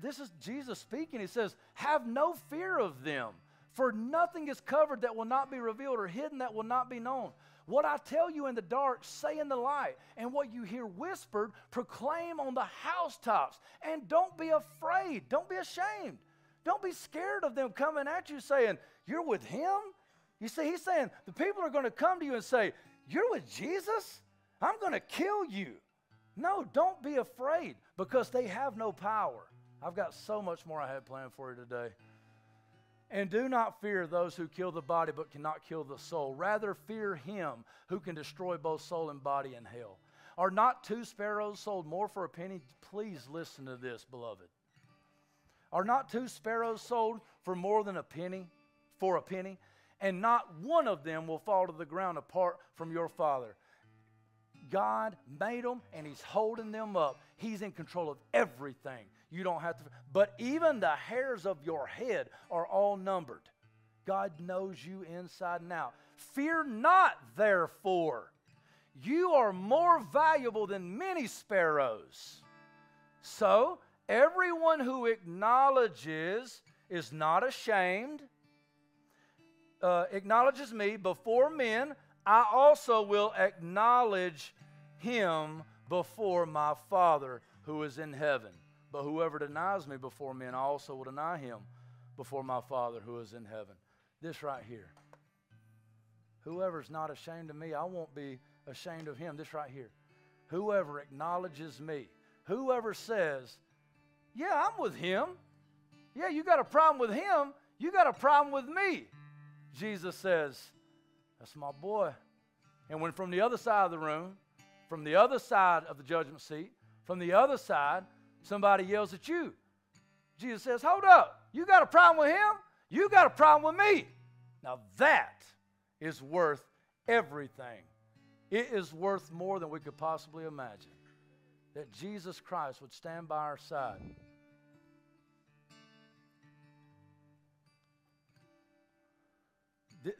This is Jesus speaking. He says, Have no fear of them, for nothing is covered that will not be revealed or hidden that will not be known. What I tell you in the dark, say in the light. And what you hear whispered, proclaim on the housetops. And don't be afraid. Don't be ashamed. Don't be scared of them coming at you saying, You're with him? You see, he's saying the people are going to come to you and say, You're with Jesus? I'm going to kill you. No, don't be afraid because they have no power. I've got so much more I had planned for you today. And do not fear those who kill the body but cannot kill the soul. Rather, fear him who can destroy both soul and body in hell. Are not two sparrows sold more for a penny? Please listen to this, beloved. Are not two sparrows sold for more than a penny? For a penny? And not one of them will fall to the ground apart from your Father. God made them and He's holding them up. He's in control of everything. You don't have to, but even the hairs of your head are all numbered. God knows you inside and out. Fear not, therefore. You are more valuable than many sparrows. So, everyone who acknowledges is not ashamed, uh, acknowledges me before men, I also will acknowledge him before my Father who is in heaven. But whoever denies me before men, I also will deny him before my Father who is in heaven. This right here. Whoever's not ashamed of me, I won't be ashamed of him. This right here. Whoever acknowledges me, whoever says, Yeah, I'm with him. Yeah, you got a problem with him. You got a problem with me. Jesus says, That's my boy. And when from the other side of the room, from the other side of the judgment seat, from the other side, somebody yells at you. Jesus says, Hold up. You got a problem with him? You got a problem with me. Now that is worth everything. It is worth more than we could possibly imagine that Jesus Christ would stand by our side.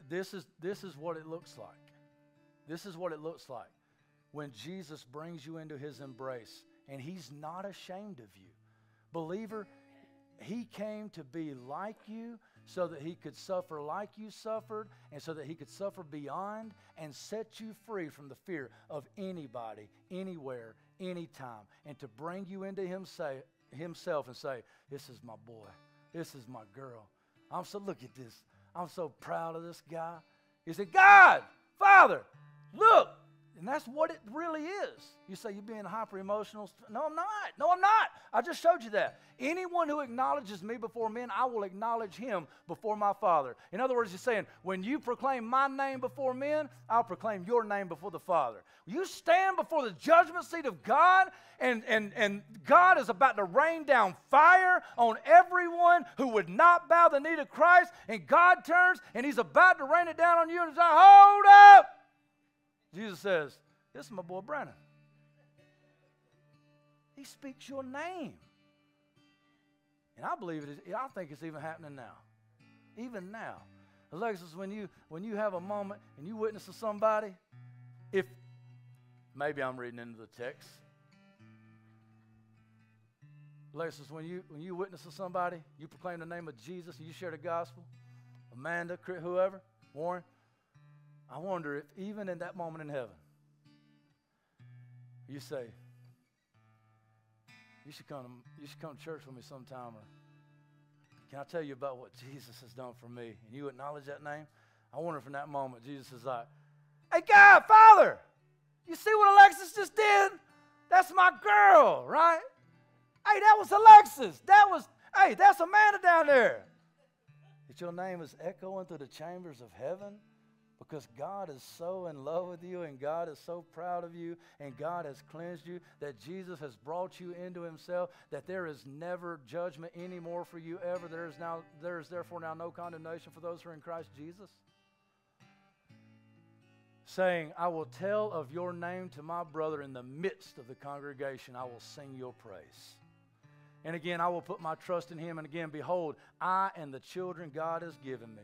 This is, this is what it looks like. This is what it looks like when Jesus brings you into his embrace and he's not ashamed of you. Believer, he came to be like you so that he could suffer like you suffered and so that he could suffer beyond and set you free from the fear of anybody, anywhere, anytime, and to bring you into him say, himself and say, This is my boy. This is my girl. I'm so, look at this. I'm so proud of this guy. He said, God, Father, look, and that's what it really is. You say you're being hyper emotional. No, I'm not. No, I'm not. I just showed you that. Anyone who acknowledges me before men, I will acknowledge him before my Father. In other words, he's saying, when you proclaim my name before men, I'll proclaim your name before the Father. You stand before the judgment seat of God, and, and, and God is about to rain down fire on everyone who would not bow the knee to Christ, and God turns and he's about to rain it down on you, and he's like, hold up. Jesus says, This is my boy Brandon. He speaks your name. And I believe it is, I think it's even happening now. Even now. Alexis, when you when you have a moment and you witness to somebody, if maybe I'm reading into the text. Alexis, when you when you witness to somebody, you proclaim the name of Jesus, and you share the gospel. Amanda, whoever, Warren, I wonder if even in that moment in heaven, you say, you should come to, you should come to church with me sometime or can I tell you about what Jesus has done for me? And you acknowledge that name? I wonder if in that moment Jesus is like, Hey God, Father, you see what Alexis just did? That's my girl, right? Hey, that was Alexis. That was, hey, that's Amanda down there. That your name is echoing through the chambers of heaven because God is so in love with you and God is so proud of you and God has cleansed you that Jesus has brought you into himself that there is never judgment anymore for you ever. There is now there is therefore now no condemnation for those who are in Christ Jesus. Saying I will tell of your name to my brother in the midst of the congregation. I will sing your praise. And again I will put my trust in him. And again behold I and the children God has given me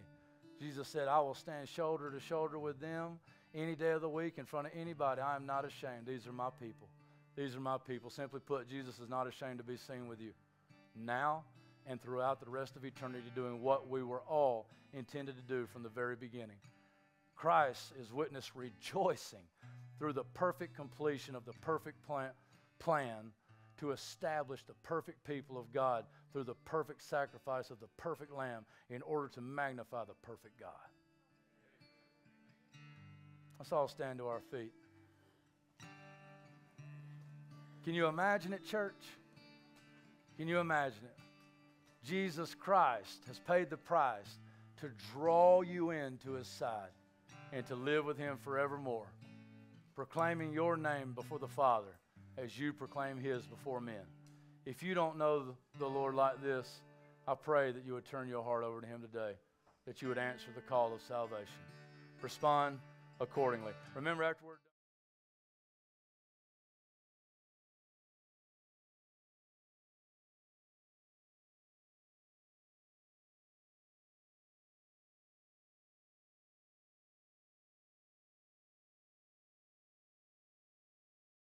Jesus said, I will stand shoulder to shoulder with them any day of the week in front of anybody. I am not ashamed. These are my people. These are my people. Simply put, Jesus is not ashamed to be seen with you now and throughout the rest of eternity, doing what we were all intended to do from the very beginning. Christ is witness rejoicing through the perfect completion of the perfect plan, plan to establish the perfect people of God through the perfect sacrifice of the perfect Lamb in order to magnify the perfect God. Let's all stand to our feet. Can you imagine it, church? Can you imagine it? Jesus Christ has paid the price to draw you into his side and to live with him forevermore, proclaiming your name before the Father as you proclaim his before men. If you don't know the Lord like this, I pray that you would turn your heart over to him today, that you would answer the call of salvation. Respond accordingly. Remember, afterward.